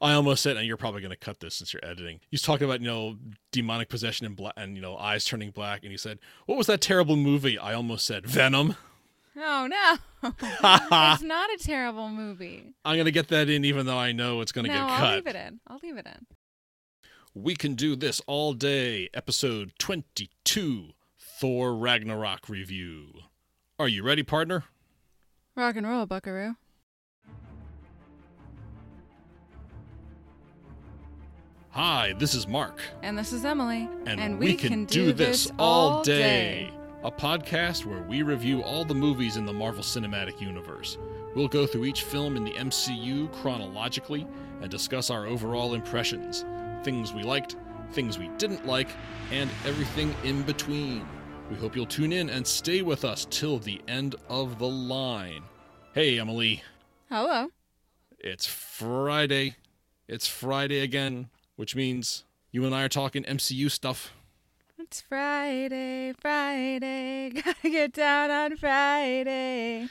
I almost said, and you're probably going to cut this since you're editing. He's talking about, you know, demonic possession and, bla- and, you know, eyes turning black. And he said, What was that terrible movie? I almost said Venom. Oh no, it's not a terrible movie. I'm going to get that in even though I know it's going to no, get I'll cut. leave it in. I'll leave it in. We can do this all day. Episode 22 Thor Ragnarok review. Are you ready, partner? Rock and roll, Buckaroo. Hi, this is Mark. And this is Emily. And, we, can, do this all day. A podcast where we review all the movies in the Marvel Cinematic Universe. We'll go through each film in the MCU chronologically and discuss our overall impressions things we liked, things we didn't like, and everything in between. We hope you'll tune in and stay with us till the end of the line. Hey, Emily, Hello. it's Friday. It's Friday again, which means you and I are talking MCU stuff. It's Friday, Friday. Gotta get down on Friday.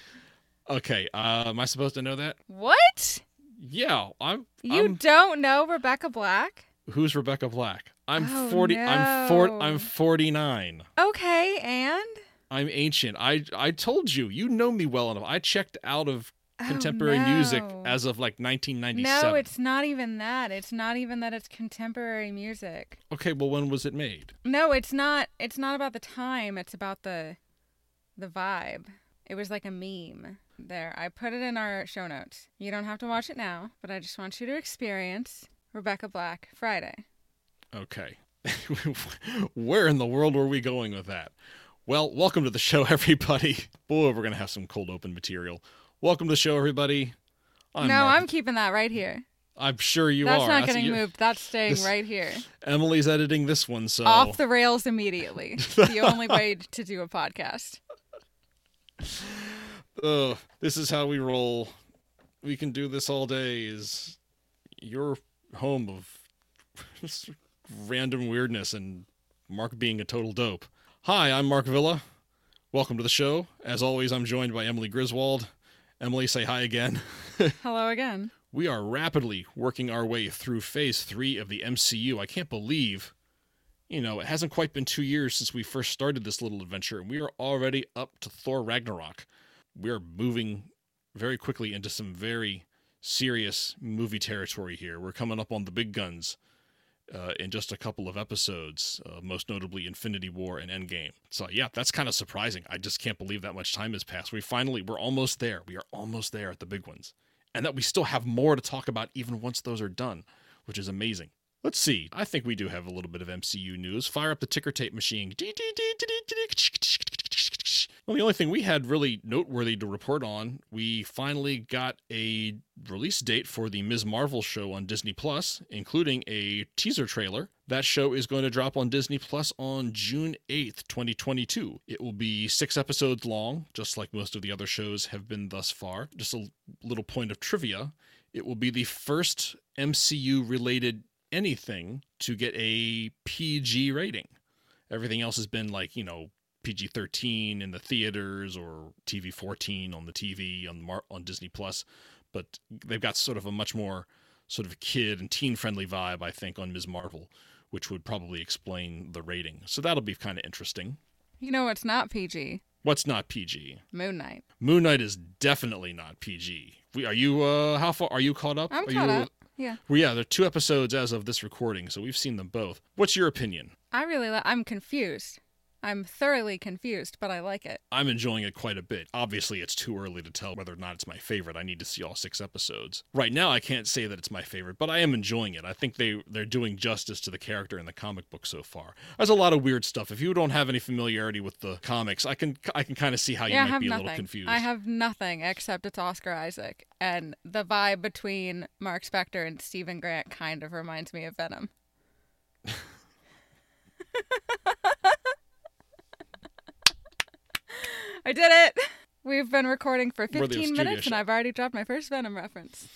Okay, uh, am I supposed to know that? What? Yeah, I'm. You I'm don't know Rebecca Black? who's Rebecca Black? I'm Oh, 40 I'm 40. I'm 49. Okay, and? I'm ancient. I I told you. You know me well enough. I checked out of Oh, contemporary music as of like 1997. No, it's not even that. It's not even that it's contemporary music. Okay, well when was it made? No, it's not it's not about the time, it's about the the vibe. It was like a meme. There, I put it in our show notes. You don't have to watch it now, but I just want you to experience Rebecca Black Friday. Okay. Where in the world were we going with that? Well, welcome to the show, everybody. Boy, we're going to have some cold open material. Welcome to the show, everybody. I'm no, Mark. I'm keeping that right here. I'm sure you That's are. not getting moved. That's staying this- right here. Emily's editing this one, so Off the rails immediately. the only way to do a podcast. Ugh, this is how we roll. We can do this all day. Is your home of random weirdness and Mark being a total dope. Hi, I'm Mark Villa. Welcome to the show. As always, I'm joined by Emily Griswold. Emily, say hi again. Hello again. We are rapidly working our way through phase three of the MCU. I can't believe, you know, it hasn't quite been two years since we first started this little adventure, and we are already up to Thor Ragnarok. We are moving very quickly into some very serious movie territory here. We're coming up on the big guns uh, in just a couple of episodes, uh, most notably Infinity War and Endgame. So, yeah, that's kind of surprising. I just can't believe that much time has passed. We finally, we're almost there. We are almost there at the big ones and that we still have more to talk about even once those are done, which is amazing. Let's see. I think we do have a little bit of MCU news. Fire up the ticker tape machine. Well, the only thing we had really noteworthy to report on, we finally got a release date for the Ms. Marvel show on Disney Plus, including a teaser trailer. That show is going to drop on Disney Plus on June 8th, 2022. It will be six episodes long, just like most of the other shows have been thus far. Just a little point of trivia it will be the first MCU related anything to get a PG rating. Everything else has been like, you know, PG 13 in the theaters or TV 14 on the TV on, Mar- on Disney Plus. But they've got sort of a much more sort of kid and teen friendly vibe, I think, on Ms. Marvel, which would probably explain the rating. So that'll be kind of interesting. You know what's not PG? What's not PG? Moon Knight. Moon Knight is definitely not PG. We, are you uh how far are you caught up? I'm are caught you, up. Yeah. Well, yeah, there are two episodes as of this recording, so we've seen them both. What's your opinion? I really li- I'm confused. I'm thoroughly confused, but I like it. I'm enjoying it quite a bit. Obviously, it's too early to tell whether or not it's my favorite. I need to see all six episodes. Right now, I can't say that it's my favorite, but I am enjoying it. I think they they're doing justice to the character in the comic book so far. There's a lot of weird stuff. If you don't have any familiarity with the comics, I can I can kind of see how you yeah, might be a little confused. I have nothing except it's Oscar Isaac, and the vibe between Mark Spector and Stephen Grant kind of reminds me of Venom. I did it. We've been recording for 15 minutes, and. I've already dropped my first Venom reference.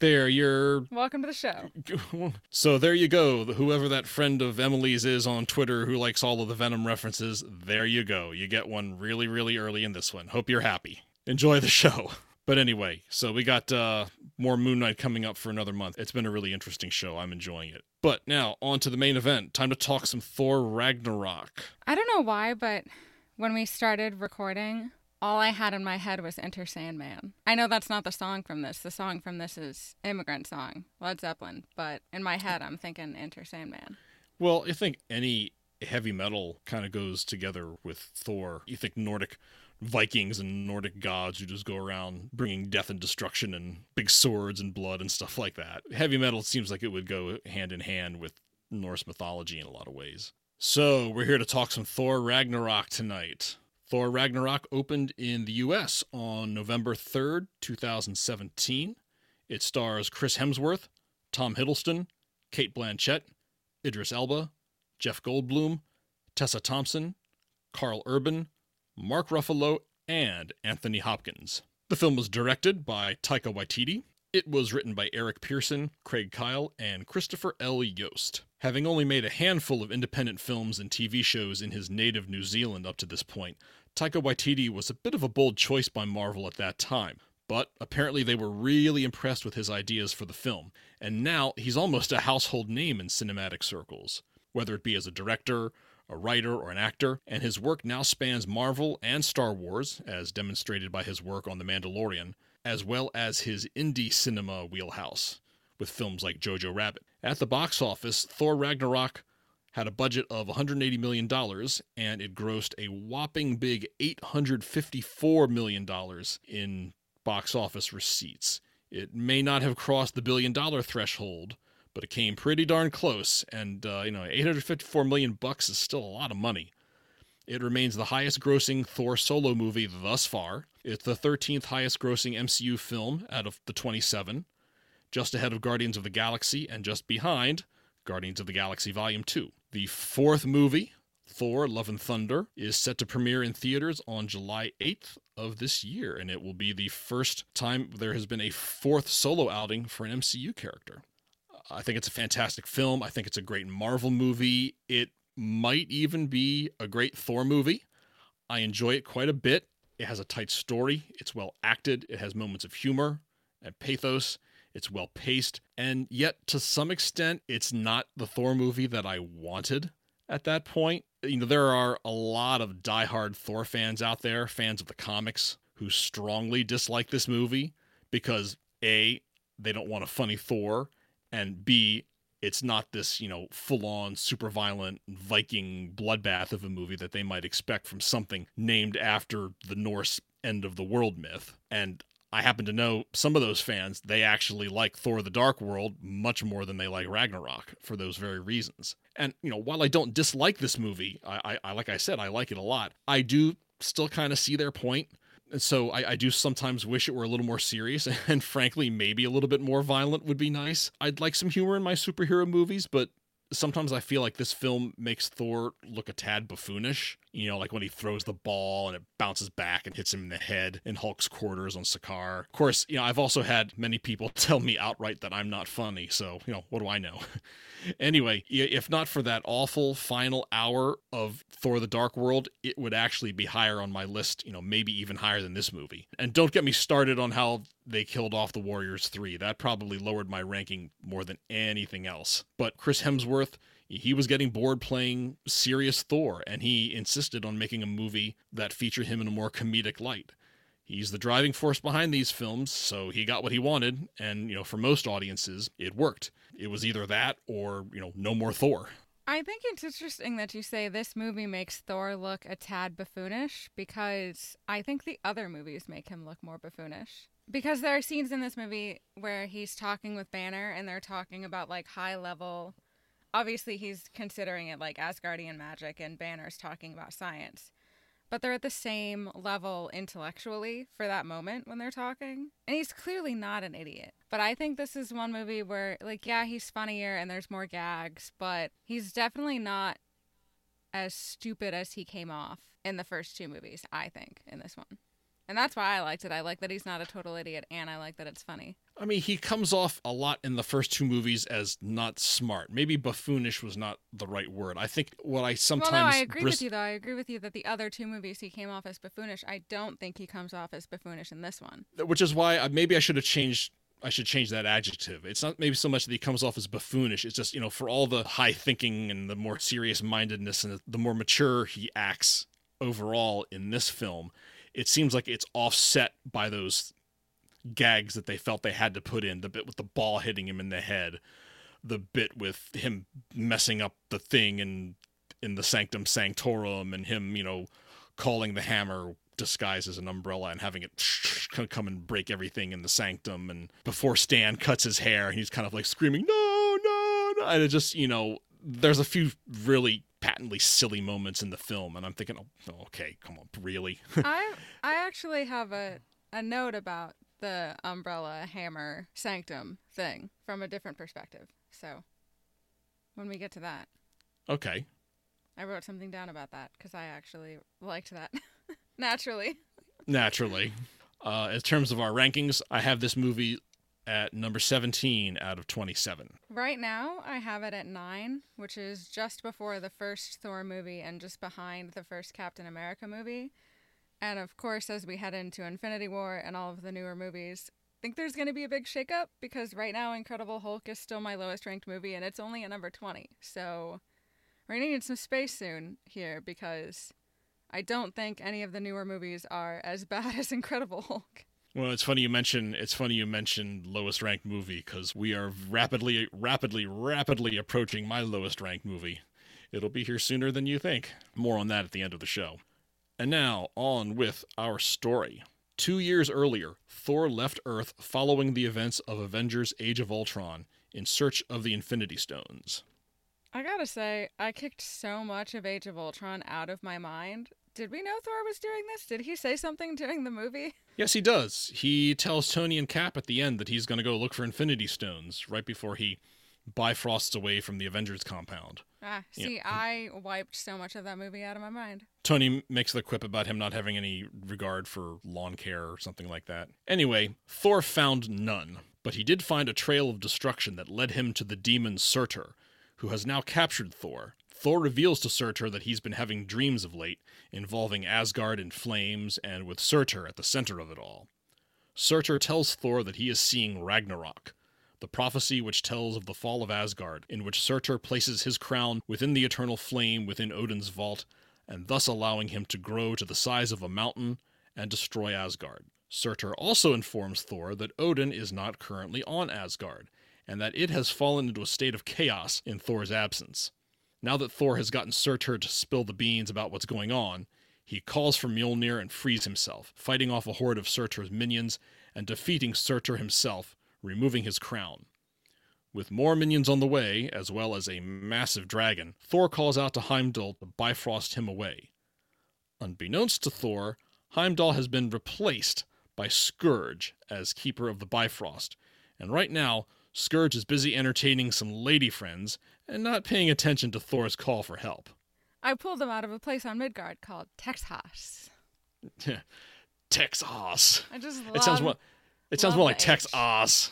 there, you're Welcome to the show. So there you go. Whoever that friend of Emily's is on Twitter who likes all of the Venom references, there you go. You get one really, really early in this one. Hope you're happy. Enjoy the show. But anyway, so we got uh, more Moon Knight coming up for another month. It's been a really interesting show. I'm enjoying it. But now, on to the main event. Time to talk some Thor Ragnarok. I don't know why, but when we started recording, all I had in my head was Enter Sandman. I know that's not the song from this. The song from this is Immigrant Song, Led Zeppelin. But in my head, I'm thinking Enter Sandman. Well, I think any heavy metal kind of goes together with Thor. You think Nordic Vikings and Nordic gods who just go around bringing death and destruction and big swords and blood and stuff like that. Heavy metal seems like it would go hand in hand with Norse mythology in a lot of ways. So, we're here to talk some Thor Ragnarok tonight. Thor Ragnarok opened in the US on November 3rd, 2017. It stars Chris Hemsworth, Tom Hiddleston, Cate Blanchett, Idris Elba, Jeff Goldblum, Tessa Thompson, Karl Urban, Mark Ruffalo, and Anthony Hopkins. The film was directed by Taika Waititi. It was written by Eric Pearson, Craig Kyle, and Christopher L. Yost. Having only made a handful of independent films and TV shows in his native New Zealand up to this point, Taika Waititi was a bit of a bold choice by Marvel at that time. But apparently, they were really impressed with his ideas for the film, and now he's almost a household name in cinematic circles, whether it be as a director, a writer, or an actor, and his work now spans Marvel and Star Wars, as demonstrated by his work on The Mandalorian, as well as his indie cinema wheelhouse, with films like Jojo Rabbit. At the box office, Thor Ragnarok had a budget of $180 million and it grossed a whopping big $854 million in box office receipts. It may not have crossed the billion dollar threshold, but it came pretty darn close. And uh, you know, 854 million bucks is still a lot of money. It remains the highest grossing Thor solo movie thus far. It's the 13th highest grossing MCU film out of the 27, just ahead of Guardians of the Galaxy and just behind Guardians of the Galaxy Volume 2. The fourth movie, Thor Love and Thunder, is set to premiere in theaters on July 8th of this year, and it will be the first time there has been a fourth solo outing for an MCU character. I think it's a fantastic film. I think it's a great Marvel movie. It might even be a great Thor movie. I enjoy it quite a bit. It has a tight story, it's well acted, it has moments of humor and pathos, it's well paced, and yet to some extent, it's not the Thor movie that I wanted at that point. You know, there are a lot of diehard Thor fans out there, fans of the comics, who strongly dislike this movie because A, they don't want a funny Thor, and B, it's not this, you know, full on, super violent Viking bloodbath of a movie that they might expect from something named after the Norse end of the world myth. And I happen to know some of those fans, they actually like Thor the Dark World much more than they like Ragnarok for those very reasons. And, you know, while I don't dislike this movie, I, I like I said, I like it a lot, I do still kind of see their point so I, I, do sometimes wish it were a little more serious and frankly maybe a little bit more violent would be nice. I'd like some humor in my superhero movies but sometimes i feel like this film makes thor look a tad buffoonish you know like when he throws the ball and it bounces back and hits him in the head in hulk's quarters on Sakaar of course you know i've also had many people tell me outright that i'm not funny so you know what do i know anyway, if not for that awful final hour of Thor the Dark World, it would actually be higher on my list, you know, maybe even higher than this movie. And don't get me started on how they killed off the Warriors 3. That probably lowered my ranking more than anything else. But Chris Hemsworth, he was getting bored playing serious Thor, and he insisted on making a movie that featured him in a more comedic light. He's the driving force behind these films, so he got what he wanted, and you know, for most audiences, it worked. It was either that or, you know, no more Thor. I think it's interesting that you say this movie makes Thor look a tad buffoonish because I think the other movies make him look more buffoonish. Because there are scenes in this movie where he's talking with Banner and they're talking about like high level. Obviously, he's considering it like Asgardian magic, and Banner's talking about science but they're at the same level intellectually for that moment when they're talking. And he's clearly not an idiot. But I think this is one movie where, like, yeah, he's funnier and there's more gags, but he's definitely not as stupid as he came off in the first two movies, I think, in this one. And that's why I liked it. I like that he's not a total idiot, and I like that it's funny. I mean, he comes off a lot in the first two movies as not smart. Maybe buffoonish was not the right word. I think what I sometimes. Well, no, I agree bris- with you, though. I agree with you that the other two movies he came off as buffoonish. I don't think he comes off as buffoonish in this one. Which is why I, maybe I should have changed. I should change that adjective. It's not maybe so much that he comes off as buffoonish. It's just, you know, for all the high thinking and the more serious mindedness and the more mature he acts overall in this film, it seems like it's offset by those gags that they felt they had to put in the bit with the ball hitting him in the head the bit with him messing up the thing and in the sanctum sanctorum and him you know calling the hammer disguised as an umbrella and having it come and break everything in the sanctum. And before stan cuts his hair and he's kind of like screaming no no no. And it just you know there's a few really patently silly moments in the film and i'm thinking oh, okay come on really I I actually have a a note about the umbrella hammer sanctum thing from a different perspective. So when we get to that, okay I wrote something down about that because I actually liked that naturally. naturally. Uh, in terms of our rankings, I have this movie at number 17 out of 27. Right now, I have it at nine, which is just before the first Thor movie and just behind the first Captain America movie. And of course, as we head into Infinity War and all of the newer movies, I think there's going to be a big shakeup because right now, Incredible Hulk is still my lowest ranked movie and it's only at number 20. So we're going to need some space soon here because I don't think any of the newer movies are as bad as Incredible Hulk. Well, it's funny you mention it's funny you mentioned lowest ranked movie because we are rapidly, rapidly, rapidly approaching my lowest ranked movie. It'll be here sooner than you think. More on that at the end of the show. And now on with our story. Two years earlier, Thor left Earth following the events of Avengers: Age of Ultron in search of the Infinity Stones. I gotta say, I kicked so much of Age of Ultron out of my mind. Did we know Thor was doing this? Did he say something during the movie? Yes, he does. He tells Tony and Cap at the end that he's going to go look for Infinity Stones right before he bifrosts away from the Avengers compound. Ah, Yeah. see, I wiped so much of that movie out of my mind. Tony makes the quip about him not having any regard for lawn care or something like that. Anyway, Thor found none, but he did find a trail of destruction that led him to the demon Surtur, who has now captured Thor. Thor reveals to Surtur that he's been having dreams of late, involving Asgard in flames and with Surtur at the center of it all. Surtur tells Thor that he is seeing Ragnarok, the prophecy which tells of the fall of Asgard, in which Surtur places his crown within the eternal flame within Odin's vault, and thus allowing him to grow to the size of a mountain and destroy Asgard. Surtur also informs Thor that Odin is not currently on Asgard, and that it has fallen into a state of chaos in Thor's absence. Now that Thor has gotten Surtur to spill the beans about what's going on, he calls for Mjolnir and frees himself, fighting off a horde of Surtur's minions and defeating Surtur himself, removing his crown. With more minions on the way, as well as a massive dragon, Thor calls out to Heimdall to bifrost him away. Unbeknownst to Thor, Heimdall has been replaced by Skurge as keeper of the Bifrost, and right now, Skurge is busy entertaining some lady friends and not paying attention to Thor's call for help. I pulled them out of a place on Midgard called Texas. Texas. I just love. It sounds more. It sounds more like. Texas.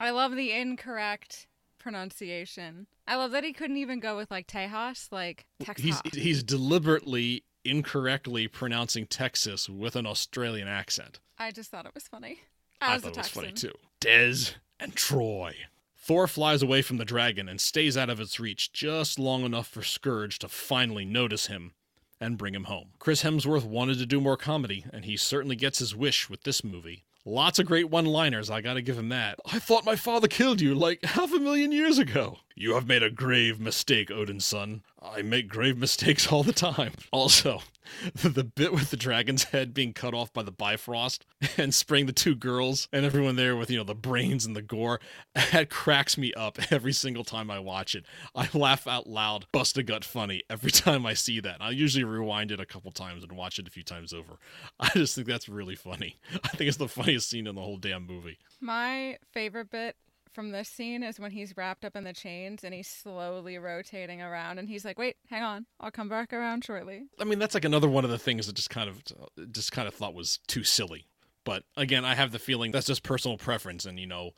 I love the incorrect pronunciation. I love that he couldn't even go with like Tejas, like Texas. He's he's deliberately incorrectly pronouncing Texas with an Australian accent. I just thought it was funny. I As a thought it was funny too. Dez and Troy. Thor flies away from the dragon and stays out of its reach just long enough for Skurge to finally notice him and bring him home. Chris Hemsworth wanted to do more comedy, and he certainly gets his wish with this movie. Lots of great one liners, I gotta give him that. I thought my father killed you like half a million years ago. You have made a grave mistake, Odin's son. I make grave mistakes all the time. Also, the bit with the dragon's head being cut off by the Bifrost and spraying the two girls and everyone there with, you know, the brains and the gore, that cracks me up every single time I watch it. I laugh out loud, bust a gut funny every time I see that. I usually rewind it a couple times and watch it a few times over. I just think that's really funny. I think it's the funniest scene in the whole damn movie. My favorite bit from this scene is when he's wrapped up in the chains and he's slowly rotating around and he's like, "Wait, hang on. I'll come back around shortly." I mean, that's like another one of the things that just kind of just kind of thought was too silly. But again, I have the feeling that's just personal preference and you know,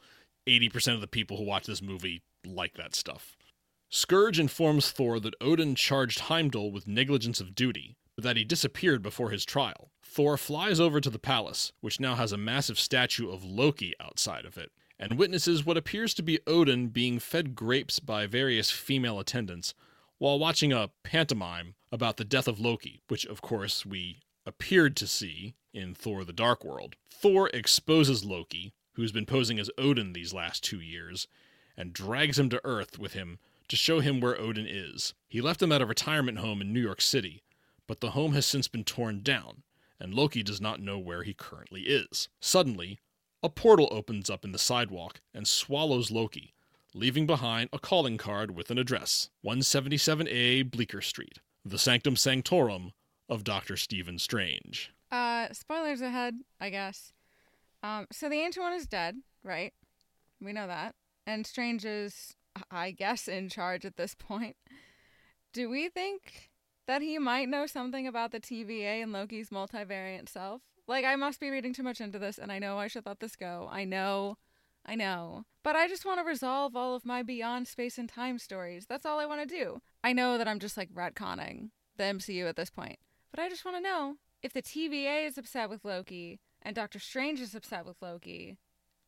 80% of the people who watch this movie like that stuff. Skurge informs Thor that Odin charged Heimdall with negligence of duty, but that he disappeared before his trial. Thor flies over to the palace, which now has a massive statue of Loki outside of it, and witnesses what appears to be Odin being fed grapes by various female attendants while watching a pantomime about the death of Loki, which of course we appeared to see in Thor the Dark World. Thor exposes Loki, who's been posing as Odin these last two years, and drags him to Earth with him to show him where Odin is. He left him at a retirement home in New York City, but the home has since been torn down, and Loki does not know where he currently is. Suddenly, a portal opens up in the sidewalk and swallows Loki, leaving behind a calling card with an address 177A Bleecker Street, the sanctum sanctorum of Dr. Stephen Strange. Uh, spoilers ahead, I guess. Um, so the Ancient One is dead, right? We know that. And Strange is, I guess, in charge at this point. Do we think that he might know something about the TVA and Loki's multivariant self? Like, I must be reading too much into this, and I know I should let this go. I know. I know. But I just want to resolve all of my beyond space and time stories. That's all I want to do. I know that I'm just like retconning the MCU at this point. But I just want to know if the TVA is upset with Loki and Doctor Strange is upset with Loki,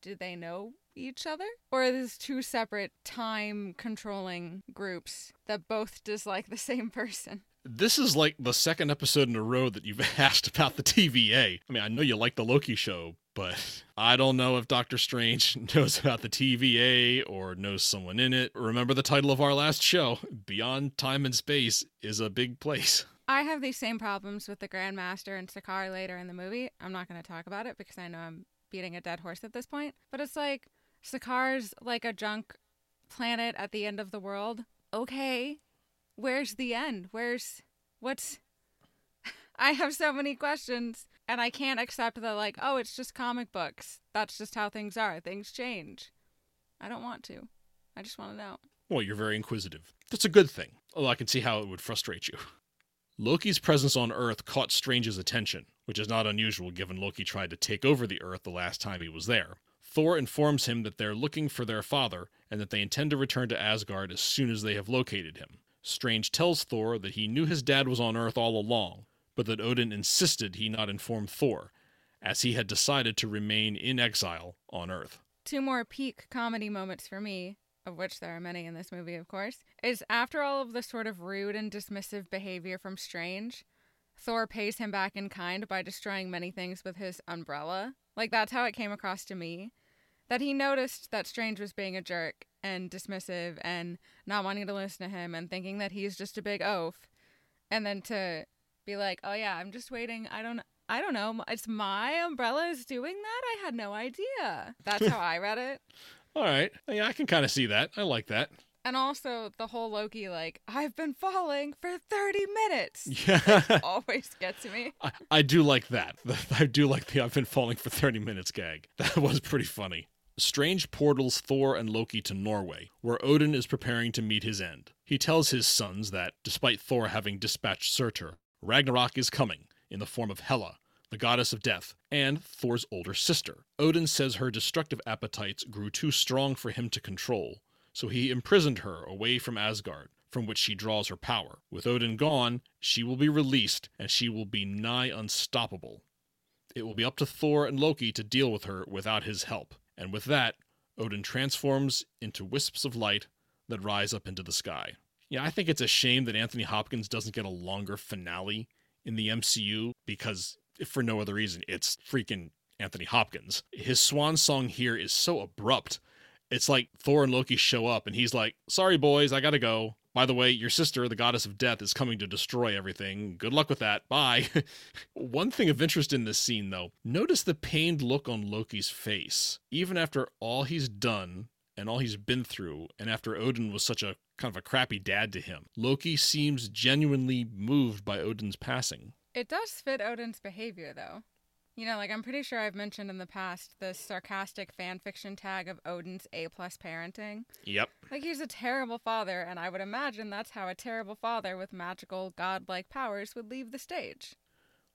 do they know each other? Or are these two separate time controlling groups that both dislike the same person? This is like the second episode in a row that you've asked about the TVA. I mean, I know you like the Loki show, but I don't know if Doctor Strange knows about the TVA or knows someone in it. Remember the title of our last show Beyond Time and Space is a big place. I have these same problems with the Grandmaster and Sakaar later in the movie. I'm not going to talk about it because I know I'm beating a dead horse at this point. But it's like Sakaar's like a junk planet at the end of the world. Okay, where's the end? Where's what's I have so many questions and I can't accept that like, oh, it's just comic books. That's just how things are. Things change. I don't want to. I just want to know. Well, you're very inquisitive. That's a good thing. Although I can see how it would frustrate you. Loki's presence on Earth caught Strange's attention, which is not unusual given Loki tried to take over the Earth the last time he was there. Thor informs him that they're looking for their father and that they intend to return to Asgard as soon as they have located him. Strange tells Thor that he knew his dad was on Earth all along, but that Odin insisted he not inform Thor, as he had decided to remain in exile on Earth. Two more peak comedy moments for me, of which there are many in this movie, of course, is after all of the sort of rude and dismissive behavior from Strange, Thor pays him back in kind by destroying many things with his umbrella. Like, that's how it came across to me. That he noticed that Strange was being a jerk and dismissive and not wanting to listen to him and thinking that he's just a big oaf. And then to be like, oh yeah, I'm just waiting. I don't I don't know. It's my umbrella is doing that. I had no idea. That's how I read it. All right. Yeah, I can kind of see that. I like that. And also the whole Loki, like, I've been falling for 30 minutes. Yeah. always gets me. I, I do like that. I do like the I've been falling for 30 minutes gag. That was pretty funny. Strange portals Thor and Loki to Norway, where Odin is preparing to meet his end. He tells his sons that, despite Thor having dispatched Surtur, Ragnarok is coming in the form of Hela, the goddess of death, and Thor's older sister. Odin says her destructive appetites grew too strong for him to control, so he imprisoned her away from Asgard, from which she draws her power. With Odin gone, she will be released, and she will be nigh unstoppable. It will be up to Thor and Loki to deal with her without his help. And with that, Odin transforms into wisps of light that rise up into the sky. Yeah, I think it's a shame that Anthony Hopkins doesn't get a longer finale in the MCU because, for no other reason, it's freaking Anthony Hopkins. His swan song here is so abrupt. It's like Thor and Loki show up and he's like, Sorry, boys, I gotta go. By the way, your sister, the goddess of death, is coming to destroy everything. Good luck with that. Bye. One thing of interest in this scene, though, notice the pained look on Loki's face. Even after all he's done and all he's been through, and after Odin was such a kind of a crappy dad to him, Loki seems genuinely moved by Odin's passing. It does fit Odin's behavior, though. You know, like I'm pretty sure I've mentioned in the past the sarcastic fan fiction tag of Odin's A plus parenting. Yep. Like he's a terrible father, and I would imagine that's how a terrible father with magical godlike powers would leave the stage.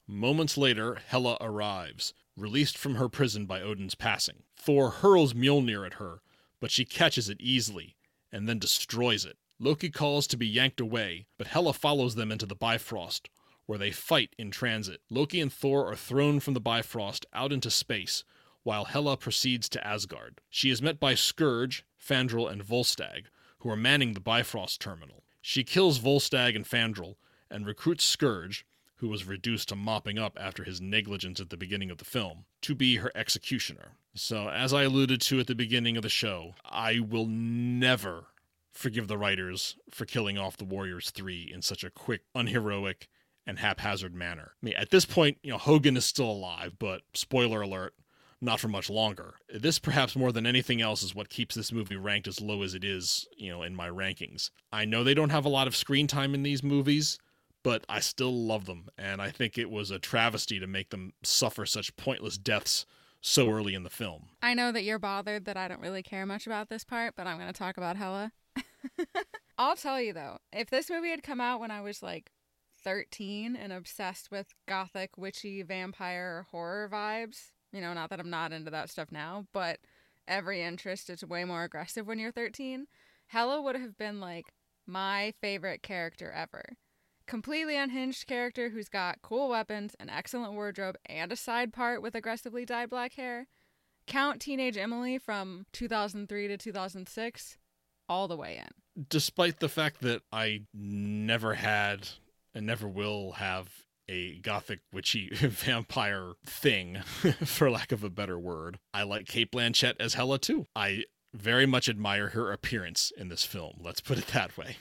Moments later, Hela arrives, released from her prison by Odin's passing. Thor hurls Mjolnir at her, but she catches it easily and then destroys it. Loki calls to be yanked away, but Hela follows them into the Bifrost, where they fight in transit. Loki and Thor are thrown from the Bifrost out into space, while Hela proceeds to Asgard. She is met by Skurge, Fandral, and Volstagg, who are manning the Bifrost terminal. She kills Volstagg and Fandral and recruits Skurge, who was reduced to mopping up after his negligence at the beginning of the film, to be her executioner. So, as I alluded to at the beginning of the show, I will never forgive the writers for killing off the Warriors 3 in such a quick, unheroic, and haphazard manner. I mean, at this point, you know, Hogun is still alive, but spoiler alert, not for much longer. This, perhaps more than anything else, is what keeps this movie ranked as low as it is, you know, in my rankings. I know they don't have a lot of screen time in these movies, but I still love them, and I think it was a travesty to make them suffer such pointless deaths so early in the film. I know that you're bothered that I don't really care much about this part, but I'm going to talk about Hela. I'll tell you though, if this movie had come out when I was like 13 and obsessed with gothic, witchy, vampire, horror vibes, you know, not that I'm not into that stuff now, but every interest is way more aggressive when you're 13, Hela would have been like my favorite character ever. Completely unhinged character who's got cool weapons, an excellent wardrobe, and a side part with aggressively dyed black hair. Count Teenage Emily from 2003 to 2006 all the way in. Despite the fact that I never had and never will have a gothic witchy vampire thing, for lack of a better word, I like Cate Blanchett as Hela too. I very much admire her appearance in this film. Let's put it that way.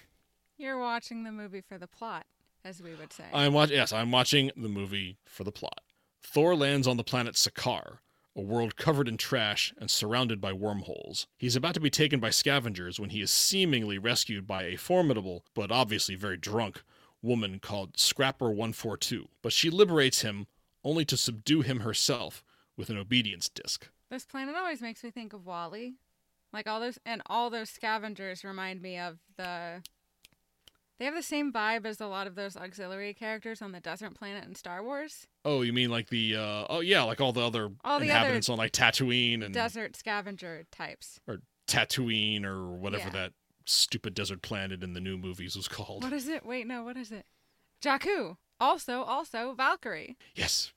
You're watching the movie for the plot, as we would say. I'm watch yes, I'm watching the movie for the plot. Thor lands on the planet Sakaar, a world covered in trash and surrounded by wormholes. He's about to be taken by scavengers when he is seemingly rescued by a formidable, but obviously very drunk, woman called Scrapper 142. But she liberates him only to subdue him herself with an obedience disc. This planet always makes me think of WALL-E. Like all those and all those scavengers remind me of the they have the same vibe as a lot of those auxiliary characters on the desert planet in Star Wars. Oh, you mean like the uh oh yeah, like all the other All the inhabitants on like Tatooine and Desert scavenger types. or Tatooine or whatever Yeah. that stupid desert planet in the new movies was called. What is it? Wait, no, what is it? Jakku. Also, also Valkyrie. Yes.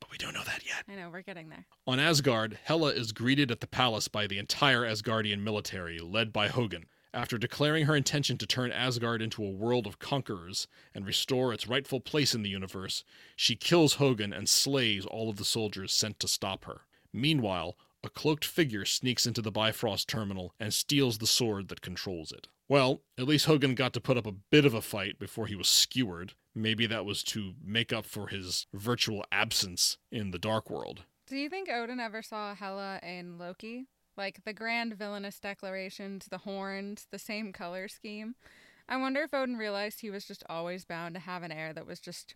But we don't know that yet. I know, we're getting there. On Asgard, Hela is greeted at the palace by the entire Asgardian military, led by Hogun. After declaring her intention to turn Asgard into a world of conquerors and restore its rightful place in the universe, she kills Hogun and slays all of the soldiers sent to stop her. Meanwhile, a cloaked figure sneaks into the Bifrost terminal and steals the sword that controls it. Well, at least Hogun got to put up a bit of a fight before he was skewered. Maybe that was to make up for his virtual absence in the Dark World. Do you think Odin ever saw Hela in Loki? Like the grand villainous declarations, the horns, the same color scheme. I wonder if Odin realized he was just always bound to have an heir that was just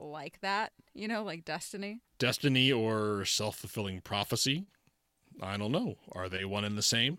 like that, you know, like destiny. Destiny or self fulfilling prophecy? I don't know. Are they one and the same?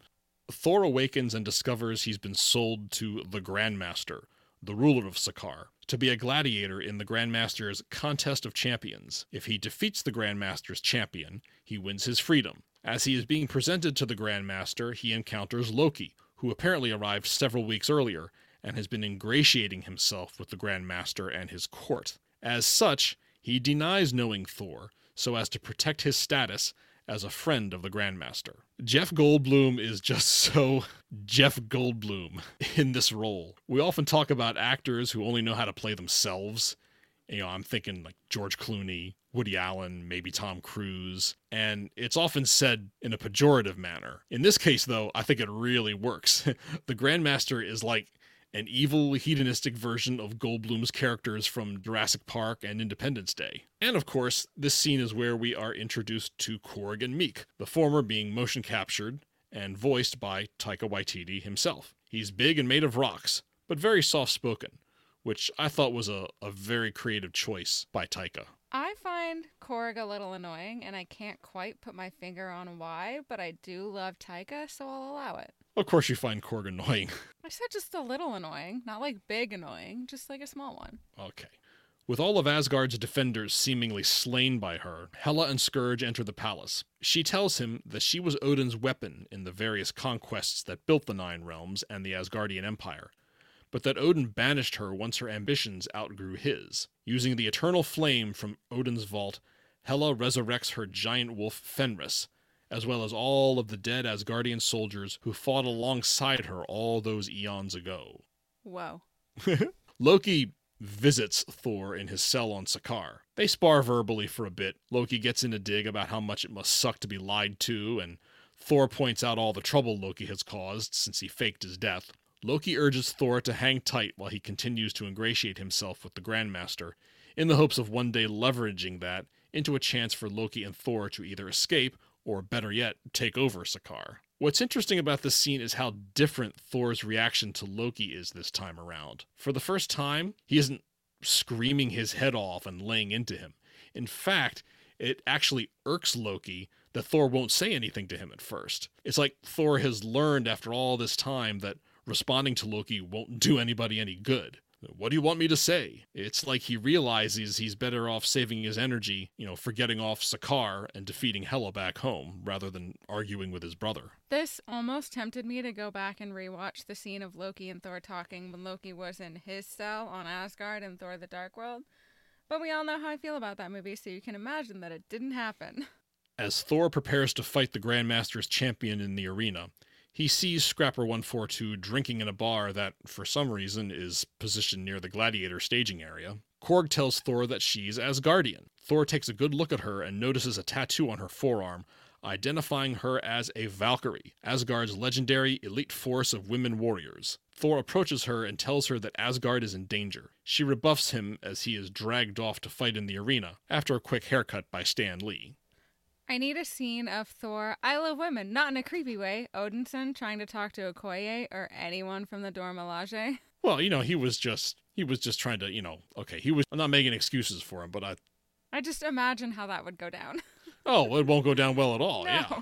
Thor awakens and discovers he's been sold to the Grandmaster, the ruler of Sakaar, to be a gladiator in the Grandmaster's Contest of Champions. If he defeats the Grandmaster's champion, he wins his freedom. As he is being presented to the Grandmaster, he encounters Loki, who apparently arrived several weeks earlier and has been ingratiating himself with the Grandmaster and his court. As such, he denies knowing Thor so as to protect his status as a friend of the Grandmaster. Jeff Goldblum is just so Jeff Goldblum in this role. We often talk about actors who only know how to play themselves. You know, I'm thinking like George Clooney, Woody Allen, maybe Tom Cruise, and it's often said in a pejorative manner. In this case, though, I think it really works. the Grandmaster is like an evil, hedonistic version of Goldblum's characters from Jurassic Park and Independence Day. And of course, this scene is where we are introduced to Korg and Meek, the former being motion captured and voiced by Taika Waititi himself. He's big and made of rocks, but very soft spoken, which I thought was a, a very creative choice by Taika. I find Korg a little annoying, and I can't quite put my finger on why, but I do love Taika, so I'll allow it. Of course, you find Korg annoying. I said just a little annoying, not like big annoying, just like a small one. Okay. With all of Asgard's defenders seemingly slain by her, Hela and Skurge enter the palace. She tells him that she was Odin's weapon in the various conquests that built the Nine Realms and the Asgardian Empire, but that Odin banished her once her ambitions outgrew his. Using the eternal flame from Odin's vault, Hela resurrects her giant wolf Fenris, as well as all of the dead Asgardian soldiers who fought alongside her all those eons ago. Whoa. Loki visits Thor in his cell on Sakaar. They spar verbally for a bit. Loki gets in a dig about how much it must suck to be lied to, and Thor points out all the trouble Loki has caused since he faked his death. Loki urges Thor to hang tight while he continues to ingratiate himself with the Grandmaster, in the hopes of one day leveraging that into a chance for Loki and Thor to either escape or, better yet, take over Sakaar. What's interesting about this scene is how different Thor's reaction to Loki is this time around. For the first time, he isn't screaming his head off and laying into him. In fact, it actually irks Loki that Thor won't say anything to him at first. It's like Thor has learned after all this time that responding to Loki won't do anybody any good. What do you want me to say? It's like he realizes he's better off saving his energy, you know, for getting off Sakaar and defeating Hela back home rather than arguing with his brother. This almost tempted me to go back and rewatch the scene of Loki and Thor talking when Loki was in his cell on Asgard in Thor the Dark World. But we all know how I feel about that movie, so you can imagine that it didn't happen. As Thor prepares to fight the Grandmaster's champion in the arena, he sees Scrapper 142 drinking in a bar that, for some reason, is positioned near the gladiator staging area. Korg tells Thor that she's Asgardian. Thor takes a good look at her and notices a tattoo on her forearm, identifying her as a Valkyrie, Asgard's legendary elite force of women warriors. Thor approaches her and tells her that Asgard is in danger. She rebuffs him as he is dragged off to fight in the arena, after a quick haircut by Stan Lee. I need a scene of Thor, I love women, not in a creepy way, Odinson trying to talk to Okoye or anyone from the Dora Milaje. Well, you know, he was just he was just trying to, you know, okay, he was I'm not making excuses for him, but I I just imagine how that would go down. Oh, it won't go down well at all. no. Yeah.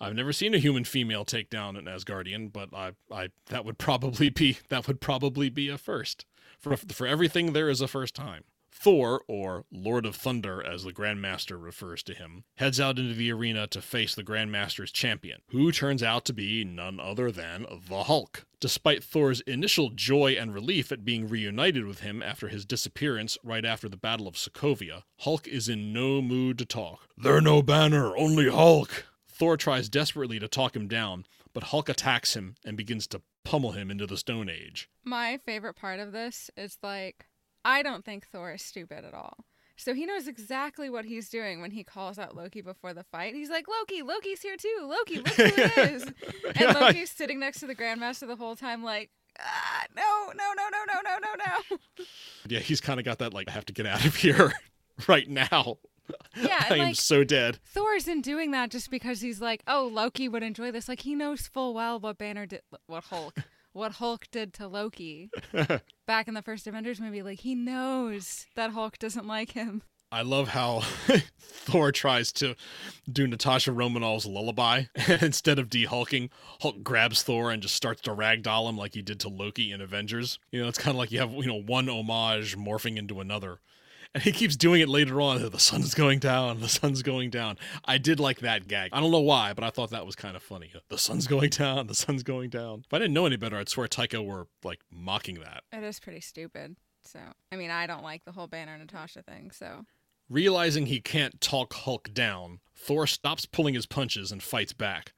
I've never seen a human female take down an Asgardian, but I I that would probably be that would probably be a first. For for everything there is a first time. Thor, or Lord of Thunder as the Grandmaster refers to him, heads out into the arena to face the Grandmaster's champion, who turns out to be none other than the Hulk. Despite Thor's initial joy and relief at being reunited with him after his disappearance right after the Battle of Sokovia, Hulk is in no mood to talk. They're no banner, only Hulk. Thor tries desperately to talk him down, but Hulk attacks him and begins to pummel him into the Stone Age. My favorite part of this is like, I don't think Thor is stupid at all. So he knows exactly what he's doing when he calls out Loki before the fight. He's like, Loki, Loki's here too. Loki, look who it is. And Loki's sitting next to the Grandmaster the whole time, like, ah, no, no, no, no, no, no, no, no. Yeah, he's kind of got that, like, I have to get out of here right now. Yeah, I am like, so dead. Thor isn't doing that just because he's like, oh, Loki would enjoy this. Like he knows full well what Banner did, what Hulk, what Hulk did to Loki back in the first Avengers movie. Like he knows that Hulk doesn't like him. I love how Thor tries to do Natasha Romanoff's lullaby. Instead of de-hulking, Hulk grabs Thor and just starts to ragdoll him like he did to Loki in Avengers. You know, it's kind of like you have, you know, one homage morphing into another. And he keeps doing it later on. The sun's going down. The sun's going down. I did like that gag. I don't know why, but I thought that was kind of funny. The sun's going down. The sun's going down. If I didn't know any better, I'd swear Taika were like mocking that. It is pretty stupid. So I mean, I don't like the whole Banner Natasha thing. So Realizing he can't talk Hulk down, Thor stops pulling his punches and fights back,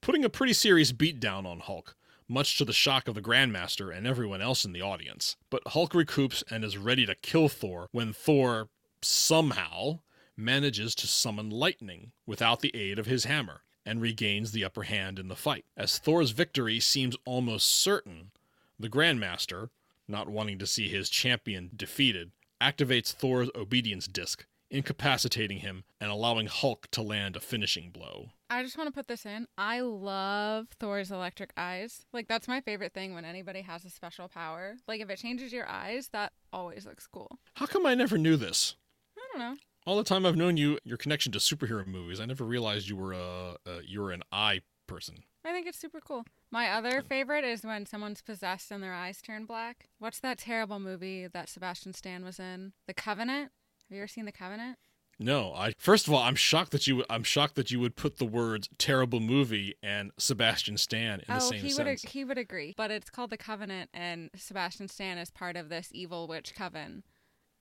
putting a pretty serious beat down on Hulk, much to the shock of the Grandmaster and everyone else in the audience. But Hulk recoups and is ready to kill Thor when Thor, somehow, manages to summon lightning without the aid of his hammer and regains the upper hand in the fight. As Thor's victory seems almost certain, the Grandmaster, not wanting to see his champion defeated, activates Thor's obedience disc, incapacitating him and allowing Hulk to land a finishing blow. I just want to put this in. I love Thor's electric eyes. Like that's my favorite thing when anybody has a special power. Like if it changes your eyes, that always looks cool. How come I never knew this? I don't know. All the time I've known you, your connection to superhero movies, I never realized you were a, a you were an eye person. I think it's super cool. My other favorite is when someone's possessed and their eyes turn black. What's that terrible movie that Sebastian Stan was in? The Covenant. Have you ever seen The Covenant? No, I first of all, I'm shocked that you I'm shocked that you would put the words "terrible movie" and Sebastian Stan in the oh, same he sentence. would he would agree. But it's called The Covenant, and Sebastian Stan is part of this evil witch coven,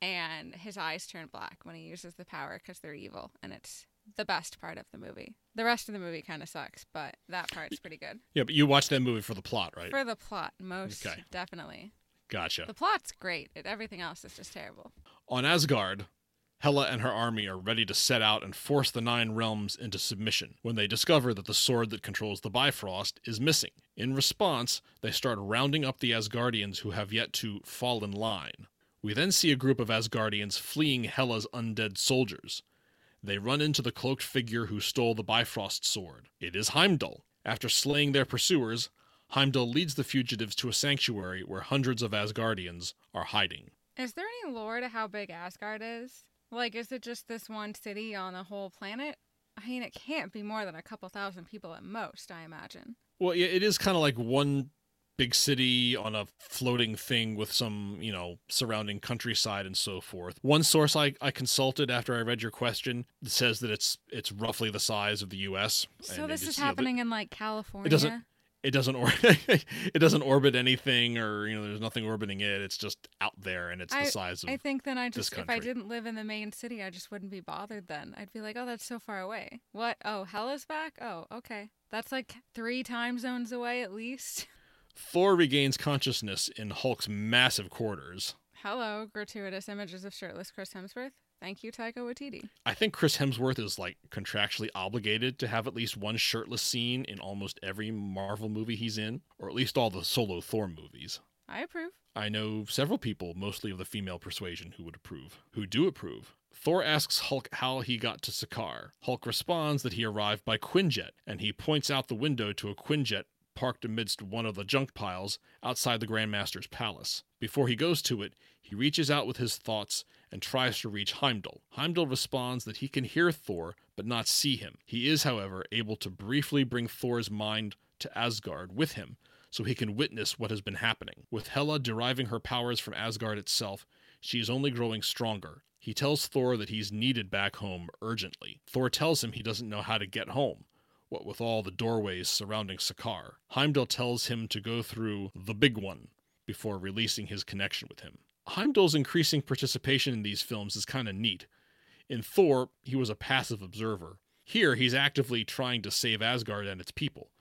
and his eyes turn black when he uses the power because they're evil, and it's the best part of the movie. The rest of the movie kind of sucks, but that part's pretty good Yeah, but you watched that movie for the plot, right? for the plot. Most Okay. definitely, Gotcha. the plot's great. Everything else is just terrible. On Asgard, Hela and her army are ready to set out and force the Nine Realms into submission when they discover that the sword that controls the Bifrost is missing. In response, they start rounding up the Asgardians who have yet to fall in line. We then see a group of Asgardians fleeing Hela's undead soldiers. They run into the cloaked figure who stole the Bifrost sword. It is Heimdall. After slaying their pursuers, Heimdall leads the fugitives to a sanctuary where hundreds of Asgardians are hiding. Is there any lore to how big Asgard is? Like, is it just this one city on a whole planet? I mean, it can't be more than a couple thousand people at most, I imagine. Well, yeah, it is kind of like one big city on a floating thing with some, you know, surrounding countryside and so forth. One source I, I consulted after I read your question says that it's it's roughly the size of the U.S. So and this it is just, you know, happening in like California. doesn't- it doesn't or it doesn't orbit anything, or you know, there's nothing orbiting it. It's just out there, and it's the size of. I think then I just, if I didn't live in the main city, I just wouldn't be bothered then. I'd be like, oh, that's so far away. What? Oh, Hela's back? Oh, okay. That's like three time zones away at least. Thor regains consciousness in Hulk's massive quarters. Hello, gratuitous images of shirtless Chris Hemsworth. Thank you, Taika Waititi. I think Chris Hemsworth is like contractually obligated to have at least one shirtless scene in almost every Marvel movie he's in, or at least all the solo Thor movies. I approve. I know several people, mostly of the female persuasion, who would approve, who do approve. Thor asks Hulk how he got to Sakaar. Hulk responds that he arrived by Quinjet, and he points out the window to a Quinjet parked amidst one of the junk piles outside the Grandmaster's palace. Before he goes to it, he reaches out with his thoughts and tries to reach Heimdall. Heimdall responds that he can hear Thor but not see him. He is, however, able to briefly bring Thor's mind to Asgard with him so he can witness what has been happening. With Hela deriving her powers from Asgard itself, she is only growing stronger. He tells Thor that he's needed back home urgently. Thor tells him he doesn't know how to get home, what with all the doorways surrounding Sakaar. Heimdall tells him to go through the big one before releasing his connection with him. Heimdall's increasing participation in these films is kind of neat. In Thor, he was a passive observer. Here, he's actively trying to save Asgard and its people.